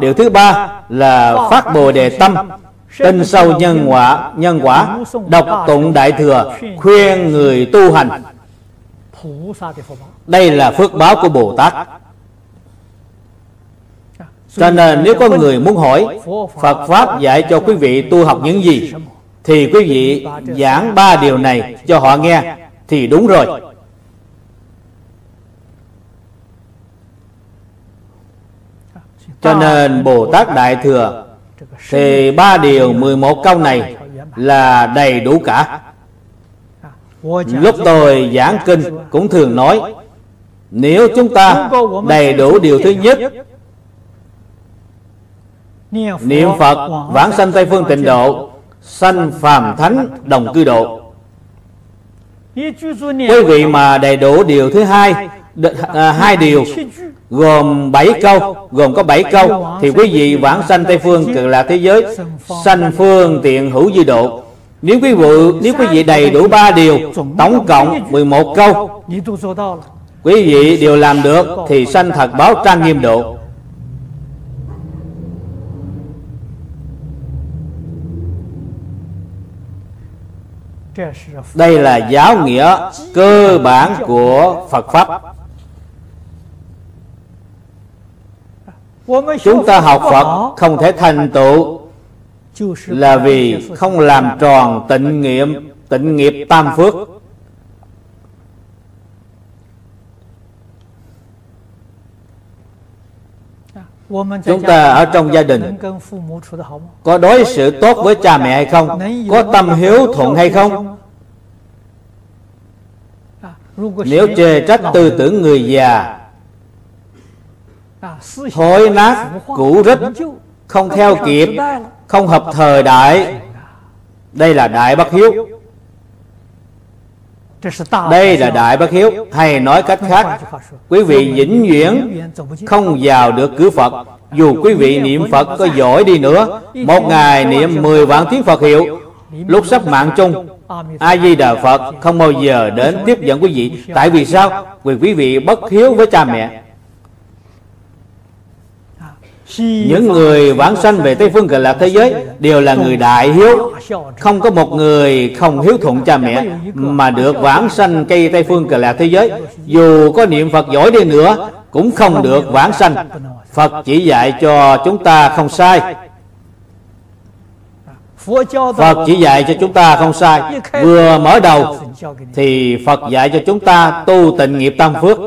Điều thứ ba là phát bồ đề tâm tin sâu nhân quả nhân quả đọc tụng đại thừa khuyên người tu hành đây là phước báo của bồ tát cho nên nếu có người muốn hỏi phật pháp dạy cho quý vị tu học những gì thì quý vị giảng ba điều này cho họ nghe thì đúng rồi cho nên bồ tát đại thừa thì ba điều 11 câu này là đầy đủ cả. Lúc tôi giảng kinh cũng thường nói, nếu chúng ta đầy đủ điều thứ nhất, niệm phật vãng sanh tây phương tịnh độ, sanh phàm thánh đồng cư độ. Quý vị mà đầy đủ điều thứ hai à, hai điều. Gồm bảy câu. Gồm có bảy câu. Thì quý vị vãng sanh tây phương cực lạc thế giới sanh phương tiện hữu di độ. Nếu quý vị nếu quý vị đầy đủ ba điều tổng cộng 11 câu quý vị đều làm được thì sanh thật báo trang nghiêm độ. Đây là giáo nghĩa cơ bản của phật pháp. Chúng ta học phật không thể thành tựu là vì không làm tròn tịnh nghiệm, tịnh nghiệp tam phước. Chúng ta ở trong gia đình có đối xử tốt với cha mẹ hay không? Có tâm hiếu thuận hay không? Nếu chê trách tư tưởng người già thối nát cũ rích không theo kịp, không hợp thời đại. Đây là đại bất hiếu. Đây là đại bất hiếu. Hay nói cách khác, quý vị vĩnh viễn không vào được cửa phật. Dù quý vị niệm phật có giỏi đi nữa, một ngày niệm 10 vạn tiếng phật hiệu, lúc sắp mạng chung, a di đà phật không bao giờ đến tiếp dẫn quý vị. Tại vì sao? Vì quý vị bất hiếu với cha mẹ những người vãng sanh về tây phương cực lạc thế giới đều là người đại hiếu. Không có một người không hiếu thuận cha mẹ mà được vãng sanh cây tây phương cực lạc thế giới. Dù có niệm phật giỏi đi nữa cũng không được vãng sanh. Phật chỉ dạy cho chúng ta không sai. Phật chỉ dạy cho chúng ta không sai. Vừa mở đầu Thì Phật dạy cho chúng ta tu tịnh nghiệp tam phước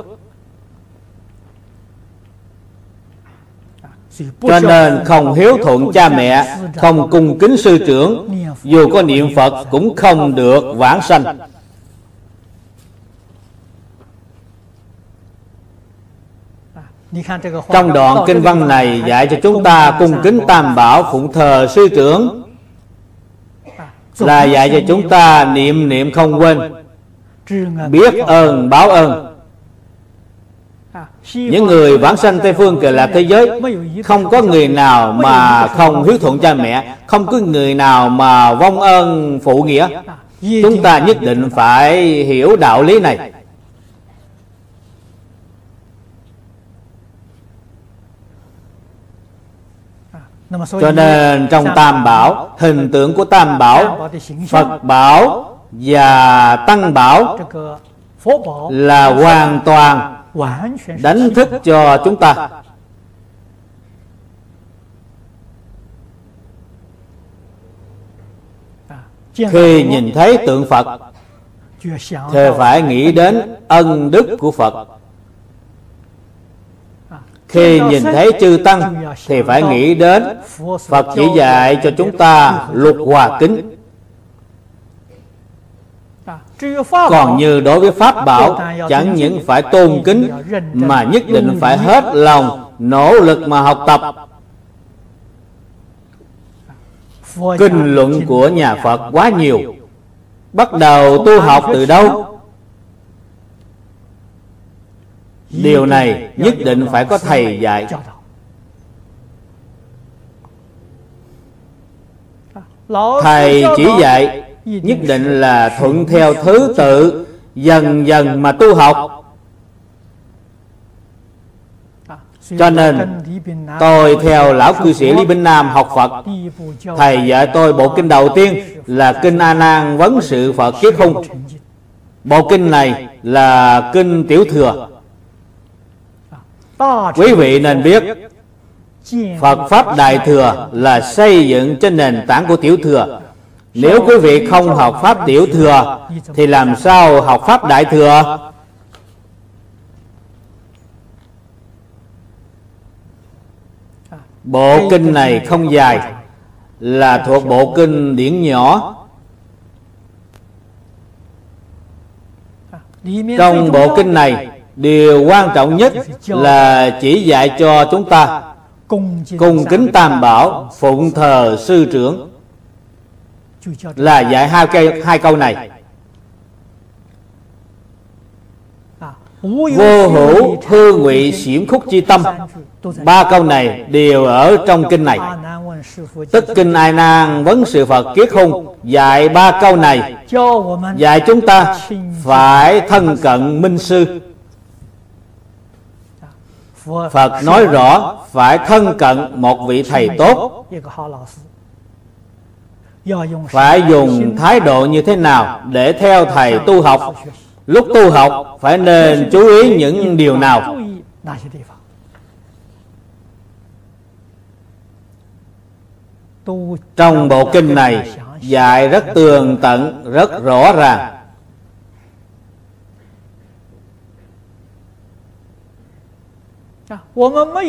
cho nên không hiếu thuận cha mẹ không cung kính sư trưởng dù có niệm phật cũng không được vãng sanh. Trong đoạn kinh văn này dạy cho chúng ta cung kính tam bảo phụng thờ sư trưởng. Là dạy cho chúng ta niệm niệm không quên. biết ơn. báo ơn những người vãng sanh tây phương cực lạc thế giới không có người nào mà không hiếu thuận cha mẹ không có người nào mà vong ơn phụ nghĩa. Chúng ta nhất định phải hiểu đạo lý này. Cho nên trong tam bảo hình tượng của tam bảo phật bảo và tăng bảo là hoàn toàn đánh thức cho chúng ta. khi nhìn thấy tượng phật thì phải nghĩ đến ân đức của phật. Khi nhìn thấy chư tăng thì phải nghĩ đến phật chỉ dạy cho chúng ta lục hòa kính còn như đối với pháp bảo, chẳng những phải tôn kính, mà nhất định phải hết lòng, nỗ lực mà học tập. Kinh luận của nhà phật quá nhiều. Bắt đầu tu học từ đâu? Điều này nhất định phải có thầy dạy. Thầy chỉ dạy nhất định là thuận theo thứ tự dần dần mà tu học. Cho nên tôi theo lão cư sĩ Lý Binh Nam học Phật. Thầy dạy tôi bộ kinh đầu tiên là Kinh A Nan Vấn Sự Phật Kiết Hung Bộ kinh này là kinh Tiểu Thừa. Quý vị nên biết Phật Pháp Đại Thừa là xây dựng trên nền tảng của Tiểu Thừa nếu quý vị không học Pháp Tiểu Thừa, Thì làm sao học Pháp Đại Thừa? Bộ kinh này không dài, Là thuộc bộ kinh điển nhỏ. Trong bộ kinh này, Điều quan trọng nhất là chỉ dạy cho chúng ta Cung kính tam bảo, Phụng thờ sư trưởng. Là dạy hai, cây, hai câu này Vô hữu hư ngụy xiểm khúc chi tâm Ba câu này đều ở trong kinh này Tức kinh Ai Nan vấn sự Phật kiết hung Dạy ba câu này Dạy chúng ta phải thân cận minh sư Phật nói rõ phải thân cận một vị thầy tốt Phải dùng thái độ như thế nào để theo thầy tu học? Lúc tu học phải nên chú ý những điều nào? Trong bộ kinh này dạy rất tường tận, rất rõ ràng.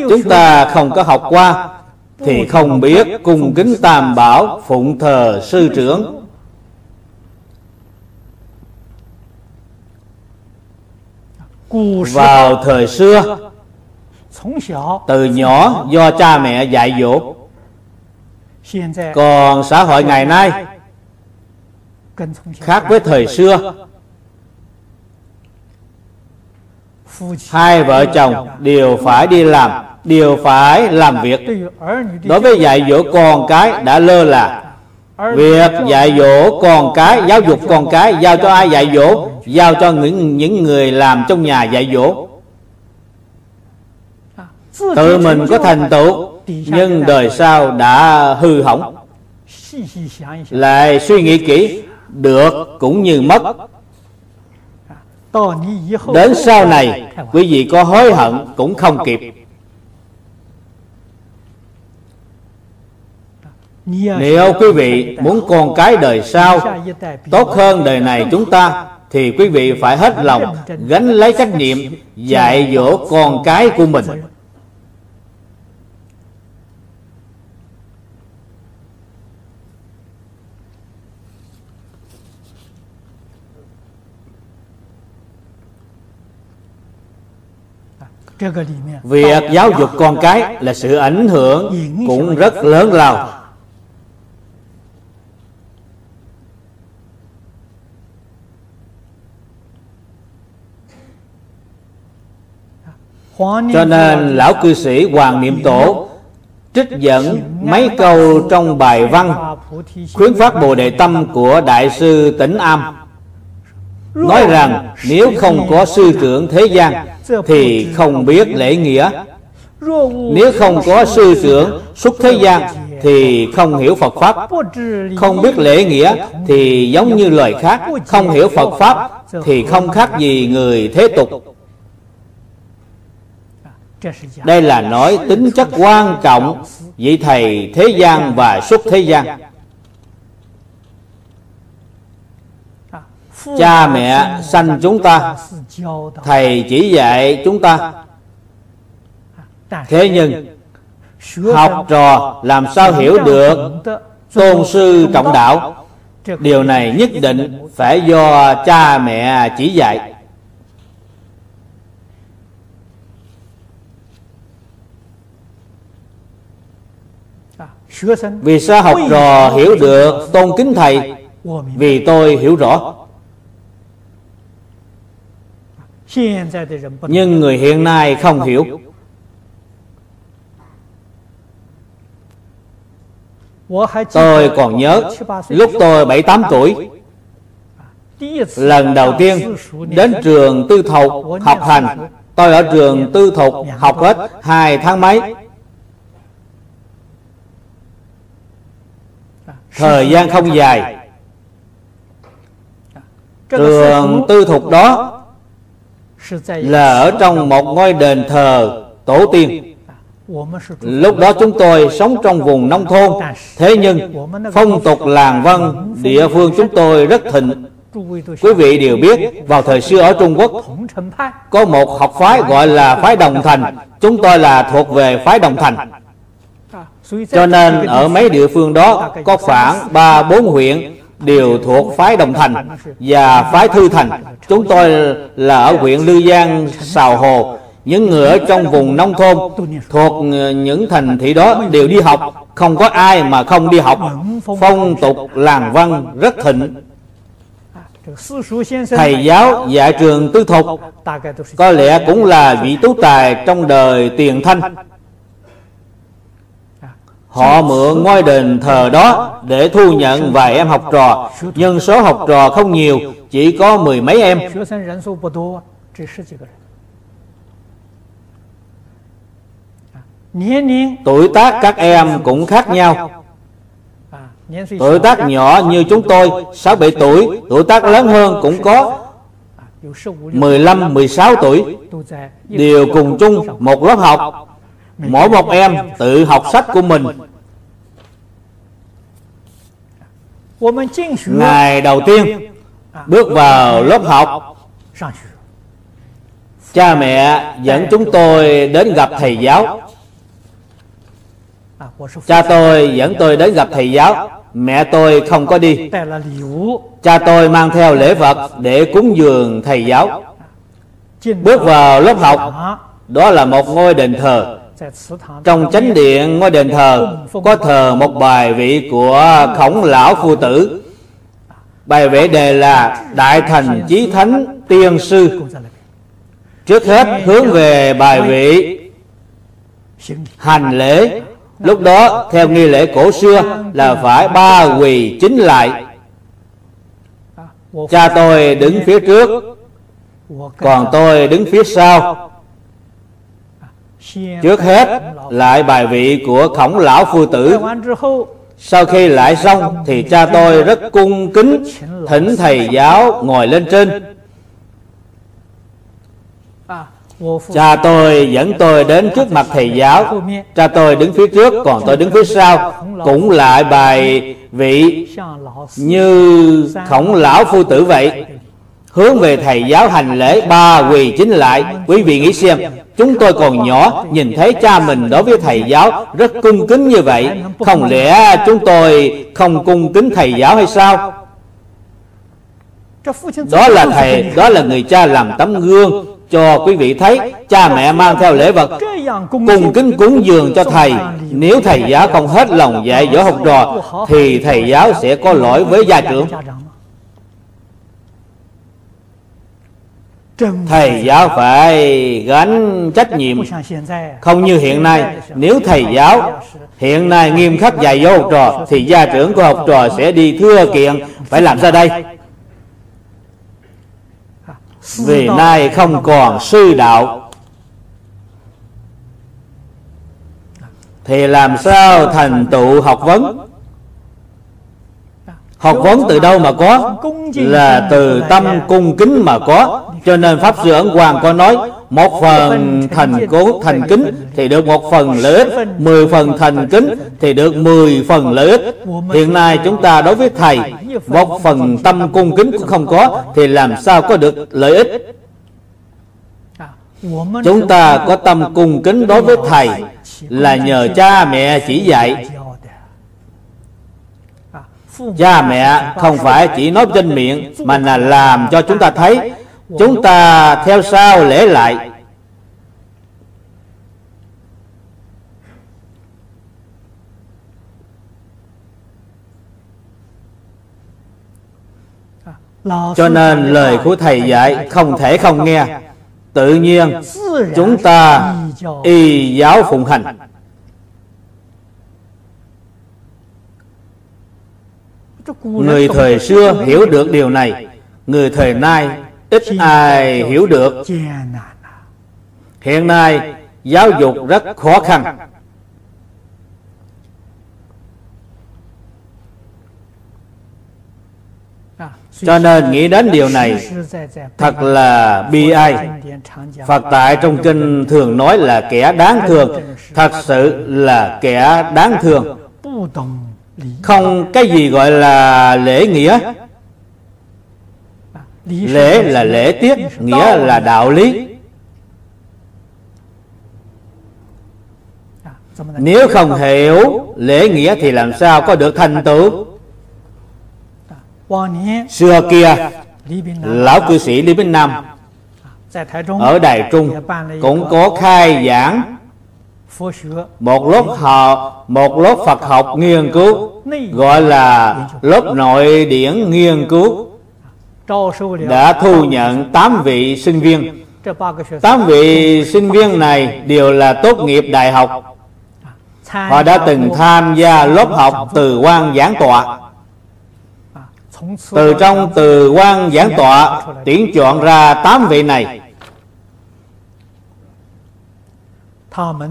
Chúng ta không có học qua Thì không biết cung kính tam bảo Phụng thờ sư trưởng. Vào thời xưa Từ nhỏ do cha mẹ dạy dỗ. Còn xã hội ngày nay Khác với thời xưa hai vợ chồng đều phải đi làm đều phải làm việc. Đối với dạy dỗ con cái đã lơ là. Việc dạy dỗ con cái, giáo dục con cái, giao cho ai dạy dỗ? Giao cho những những người làm trong nhà dạy dỗ. Tự mình có thành tựu, nhưng đời sau đã hư hỏng. Lại suy nghĩ kỹ, được cũng như mất. Đến sau này, Quý vị có hối hận cũng không kịp. Nếu quý vị muốn con cái đời sau Tốt hơn đời này chúng ta Thì quý vị phải hết lòng Gánh lấy trách nhiệm Dạy dỗ con cái của mình. Việc giáo dục con cái là sự ảnh hưởng cũng rất lớn lao Cho nên lão cư sĩ Hoàng Niệm Tổ trích dẫn mấy câu trong bài văn khuyến phát bồ đề tâm của đại sư tỉnh am. Nói rằng nếu không có sư trưởng thế gian thì không biết lễ nghĩa. Nếu không có sư trưởng xuất thế gian thì không hiểu Phật Pháp. Không biết lễ nghĩa thì giống như lời khác Không hiểu Phật Pháp thì không khác gì người thế tục đây là nói tính chất quan trọng Vị thầy thế gian và xuất thế gian. Cha mẹ sanh chúng ta, thầy chỉ dạy chúng ta. Thế nhưng, học trò làm sao hiểu được tôn sư trọng đạo? Điều này nhất định phải do cha mẹ chỉ dạy. Vì sao học trò hiểu được tôn kính thầy. Vì tôi hiểu rõ. Nhưng người hiện nay không hiểu. Tôi còn nhớ lúc tôi bảy tám tuổi lần đầu tiên đến trường tư thục học hành. Tôi ở trường tư thục học hết hai tháng mấy thời gian không dài. Trường tư thục đó là ở trong một ngôi đền thờ tổ tiên. Lúc đó chúng tôi sống trong vùng nông thôn. Thế nhưng phong tục làng văn địa phương chúng tôi rất thịnh. Quý vị đều biết vào thời xưa ở trung quốc có một học phái gọi là phái đồng thành. Chúng tôi là thuộc về phái đồng thành cho nên ở mấy địa phương đó có khoảng ba bốn huyện đều thuộc phái Đồng Thành và phái Thư Thành. Chúng tôi là ở huyện Lư Giang, Sào Hồ. Những người ở trong vùng nông thôn thuộc những thành thị đó đều đi học, không có ai mà không đi học. Phong tục làng văn rất thịnh. Thầy giáo dạy trường tư thục có lẽ cũng là vị tú tài trong đời tiền thanh Họ mượn ngôi đền thờ đó để thu nhận vài em học trò, nhưng số học trò không nhiều, chỉ có mười mấy em. Tuổi tác các em cũng khác nhau. Tuổi tác nhỏ như chúng tôi, 6-7 tuổi, tuổi tác lớn hơn cũng có 15, 16 tuổi, đều cùng chung một lớp học mỗi một em tự học sách của mình. ngày đầu tiên bước vào lớp học cha mẹ dẫn chúng tôi đến gặp thầy giáo. cha tôi dẫn tôi đến gặp thầy giáo. mẹ tôi không có đi. cha tôi mang theo lễ vật để cúng dường thầy giáo. bước vào lớp học đó là một ngôi đền thờ trong chánh điện ngôi đền thờ có thờ một bài vị của khổng lão phu tử. Bài vẽ đề là đại thành chí thánh tiên sư. Trước hết hướng về bài vị hành lễ. Lúc đó theo nghi lễ cổ xưa là phải ba quỳ chính lại. Cha tôi đứng phía trước còn tôi đứng phía sau Trước hết lại bài vị của khổng lão phu tử. Sau khi lại xong thì cha tôi rất cung kính Thỉnh thầy giáo ngồi lên trên. Cha tôi dẫn tôi đến trước mặt thầy giáo. Cha tôi đứng phía trước, còn tôi đứng phía sau. Cũng lại bài vị như khổng lão phu tử vậy hướng về thầy giáo hành lễ ba quỳ chính lại. Quý vị nghĩ xem, chúng tôi còn nhỏ, nhìn thấy cha mình đối với thầy giáo rất cung kính như vậy. Không lẽ chúng tôi không cung kính thầy giáo hay sao? Đó là thầy, đó là người cha làm tấm gương cho quý vị thấy. Cha mẹ mang theo lễ vật cùng kính cúng dường cho thầy. Nếu thầy giáo không hết lòng dạy dỗ học trò, thì thầy giáo sẽ có lỗi với gia trưởng. Thầy giáo phải gánh trách nhiệm. không như hiện nay nếu thầy giáo hiện nay nghiêm khắc dạy dỗ học trò thì gia trưởng của học trò sẽ đi thưa kiện phải làm sao đây. vì nay không còn sư đạo. thì làm sao thành tựu học vấn? học vấn từ đâu mà có? là từ tâm cung kính mà có cho nên pháp sư ấn hoàng có nói, một phần thành cố thành kính thì được một phần lợi ích, mười phần thành kính thì được mười phần lợi ích. Hiện nay chúng ta đối với thầy, một phần tâm cung kính cũng không có thì làm sao có được lợi ích? Chúng ta có tâm cung kính đối với thầy là nhờ cha mẹ chỉ dạy. Cha mẹ không phải chỉ nói trên miệng mà là làm cho chúng ta thấy chúng ta theo sau lễ lại. Cho nên lời của thầy dạy không thể không nghe. Tự nhiên, chúng ta y giáo phụng hành. Người thời xưa hiểu được điều này. Người thời nay ít ai hiểu được hiện nay giáo dục rất khó khăn cho nên nghĩ đến điều này thật là bi ai phật tại trong kinh thường nói là kẻ đáng thương thật sự là kẻ đáng thương không cái gì gọi là lễ nghĩa lễ là lễ tiết, nghĩa là đạo lý. Nếu không hiểu lễ nghĩa thì làm sao có được thành tựu? Xưa kia, lão cư sĩ lý binh nam ở đài trung cũng có khai giảng một lớp họ, một lớp phật học nghiên cứu, gọi là lớp nội điển nghiên cứu đã thu nhận 8 vị sinh viên. 8 vị sinh viên này đều là tốt nghiệp đại học. Họ đã từng tham gia lớp học từ quan giảng tọa. từ trong từ quan giảng tọa tuyển chọn ra 8 vị này.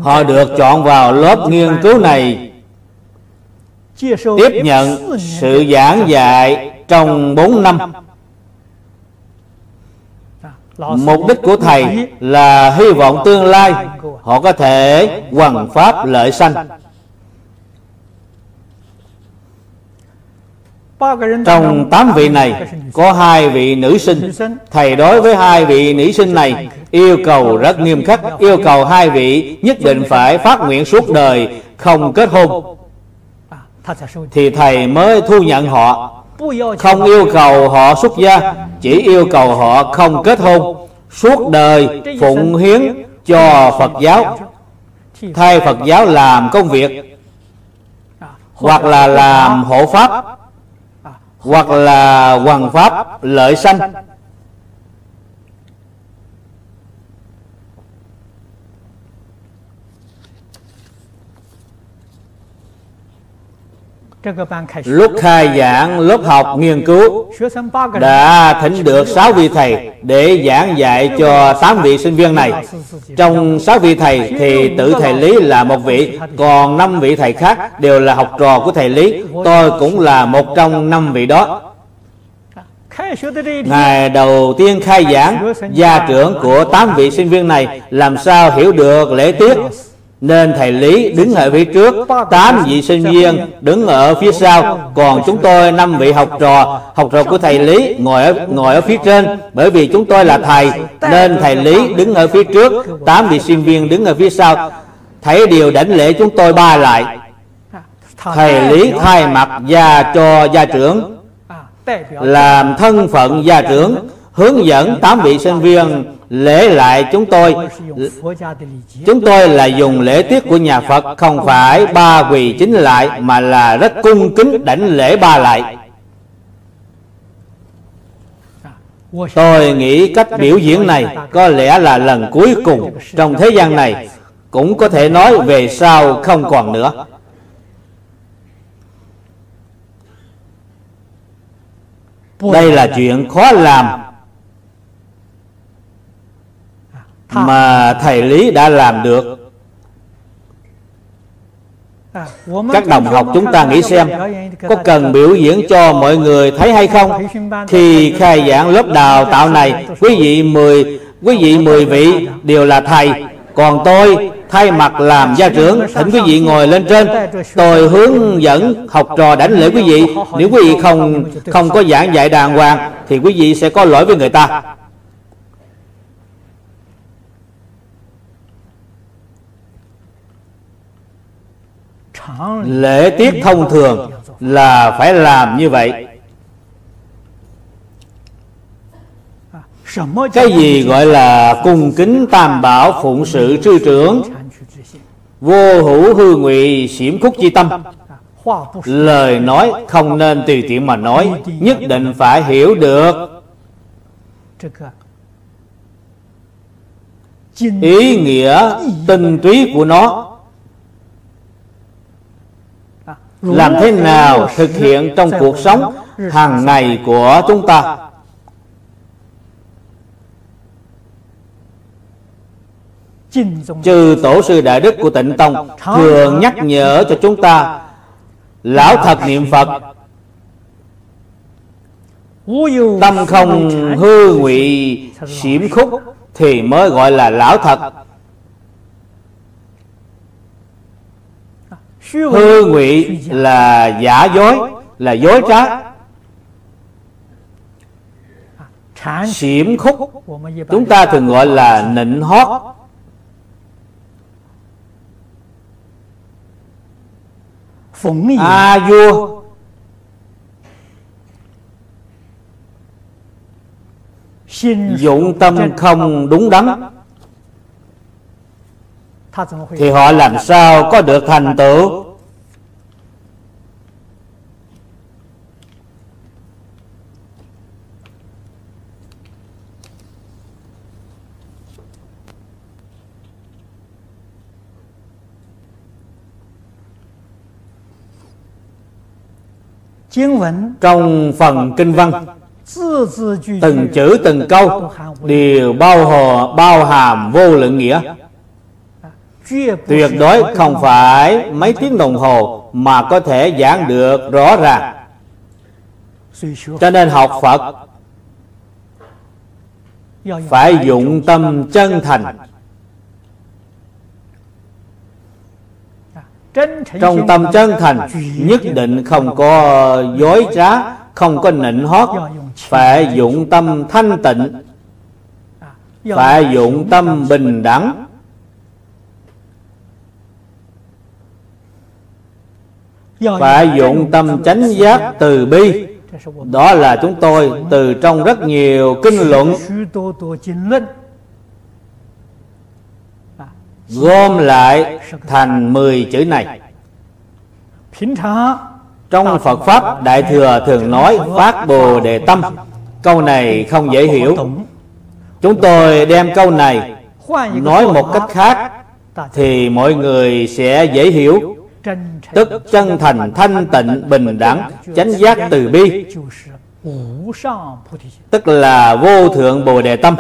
họ được chọn vào lớp nghiên cứu này. tiếp nhận sự giảng dạy trong 4 năm mục đích của thầy là hy vọng tương lai họ có thể hoằng pháp lợi sanh. trong tám vị này có hai vị nữ sinh. thầy đối với hai vị nữ sinh này yêu cầu rất nghiêm khắc yêu cầu hai vị nhất định phải phát nguyện suốt đời không kết hôn. thì thầy mới thu nhận họ không yêu cầu họ xuất gia, chỉ yêu cầu họ không kết hôn. Suốt đời phụng hiến cho phật giáo. Thay phật giáo làm công việc. Hoặc là làm hộ pháp. Hoặc là hoàng pháp lợi sanh. Lúc khai giảng lớp học nghiên cứu Đã thỉnh được 6 vị thầy Để giảng dạy cho 8 vị sinh viên này. Trong 6 vị thầy thì tự thầy Lý là một vị Còn 5 vị thầy khác đều là học trò của thầy Lý. Tôi cũng là một trong 5 vị đó. Ngày đầu tiên khai giảng Gia trưởng của 8 vị sinh viên này Làm sao hiểu được lễ tiết nên thầy Lý đứng ở phía trước Tám vị sinh viên đứng ở phía sau. Còn chúng tôi năm vị học trò Học trò của thầy Lý ngồi ở, ngồi ở phía trên. Bởi vì chúng tôi là thầy Nên thầy Lý đứng ở phía trước Tám vị sinh viên đứng ở phía sau. Thấy điều đảnh lễ chúng tôi ba lại. Thầy Lý thay mặt gia cho gia trưởng Làm thân phận gia trưởng Hướng dẫn tám vị sinh viên lễ lại chúng tôi. Chúng tôi là dùng lễ tiết của nhà phật, không phải ba quỳ chính lại, mà là rất cung kính đảnh lễ ba lại. Tôi nghĩ cách biểu diễn này có lẽ là lần cuối cùng trong thế gian này, cũng có thể nói về sau không còn nữa. Đây là chuyện khó làm. Mà thầy lý đã làm được. À, các đồng học chúng ta nghĩ xem có cần biểu diễn cho mọi người thấy hay không? Khi khai giảng lớp đào tạo này quý vị mười quý vị mười vị đều là thầy. Còn tôi thay mặt làm gia trưởng thỉnh quý vị ngồi lên trên. Tôi hướng dẫn học trò đánh lễ quý vị. Nếu quý vị không không có giảng dạy đàng hoàng thì quý vị sẽ có lỗi với người ta lễ tiết thông thường là phải làm như vậy. Cái gì gọi là cung kính tam bảo phụng sự sư trưởng? Vô hữu hư ngụy xiểm khúc chi tâm. Lời nói không nên tùy tiện mà nói, nhất định phải hiểu được. Ý nghĩa, tinh túy của nó làm thế nào thực hiện trong cuộc sống hàng ngày của chúng ta? Chư tổ sư đại đức của tịnh Tông Thường nhắc nhở cho chúng ta Lão thật niệm Phật. Tâm không hư ngụy xiểm khúc Thì mới gọi là lão thật Hư ngụy là giả dối Là dối trá. Xiểm khúc Chúng ta thường gọi là nịnh hót. A vua. Dụng tâm không đúng đắn. Thì họ làm sao có được thành tựu trong phần kinh văn, từng chữ, từng câu đều bao hồ bao hàm vô lượng nghĩa. Tuyệt đối không phải mấy tiếng đồng hồ mà có thể giảng được rõ ràng. Cho nên học phật phải dụng tâm chân thành. Trong tâm chân thành, nhất định không có dối trá, không có nịnh hót, phải dụng tâm thanh tịnh, phải dụng tâm bình đẳng. Phải dụng tâm chánh giác từ bi. Đó là chúng tôi từ trong rất nhiều kinh luận gom lại thành 10 chữ này. Trong Phật Pháp Đại Thừa thường nói Phát Bồ Đề Tâm. Câu này không dễ hiểu. Chúng tôi đem câu này Nói một cách khác Thì mọi người sẽ dễ hiểu. Tức chân thành thanh tịnh bình đẳng Chánh giác từ bi. Tức là vô thượng Bồ Đề Tâm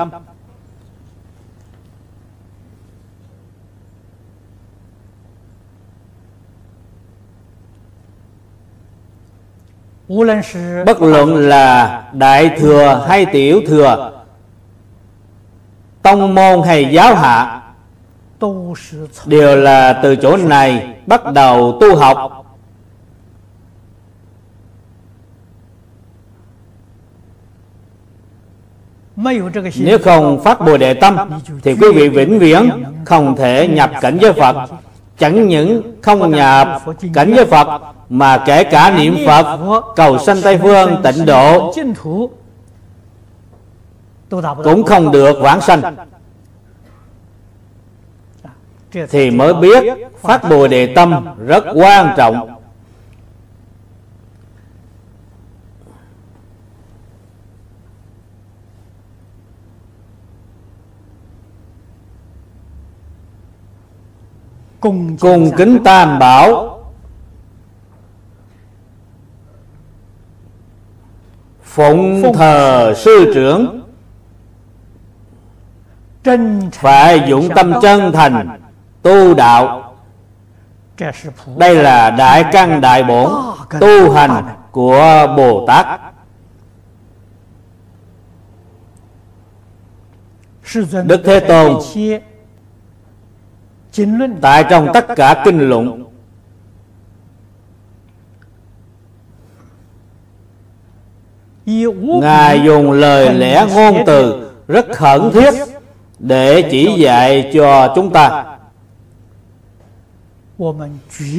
bất luận là đại thừa hay tiểu thừa tông môn hay giáo hạ đều là từ chỗ này bắt đầu tu học. Nếu không phát Bồ Đề Tâm Thì quý vị vĩnh viễn không thể nhập cảnh với Phật Chẳng những không nhập cảnh với Phật Mà kể cả niệm Phật Cầu sanh Tây Phương tịnh độ Cũng không được vãng sanh Thì mới biết Phát Bồ Đề Tâm rất quan trọng cùng, cùng kính tam bảo. Phụng thờ sư trưởng. phải dụng tâm chân thành tu đạo. đây là đại căn đại bổn tu hành của bồ tát. Đức thế tôn tại trong tất cả kinh luận. ngài dùng lời lẽ ngôn từ rất khẩn thiết để chỉ dạy cho chúng ta.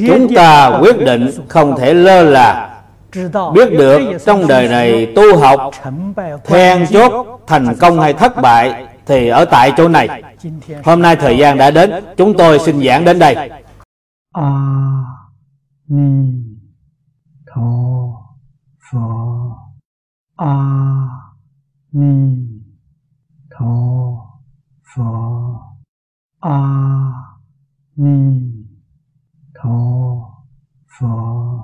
chúng ta quyết định không thể lơ là. biết được trong đời này tu học then chốt thành công hay thất bại thì ở tại chỗ này. Hôm nay thời gian đã đến. Chúng tôi xin giảng đến đây. A ni tho pho. A ni tho pho. a ni tho pho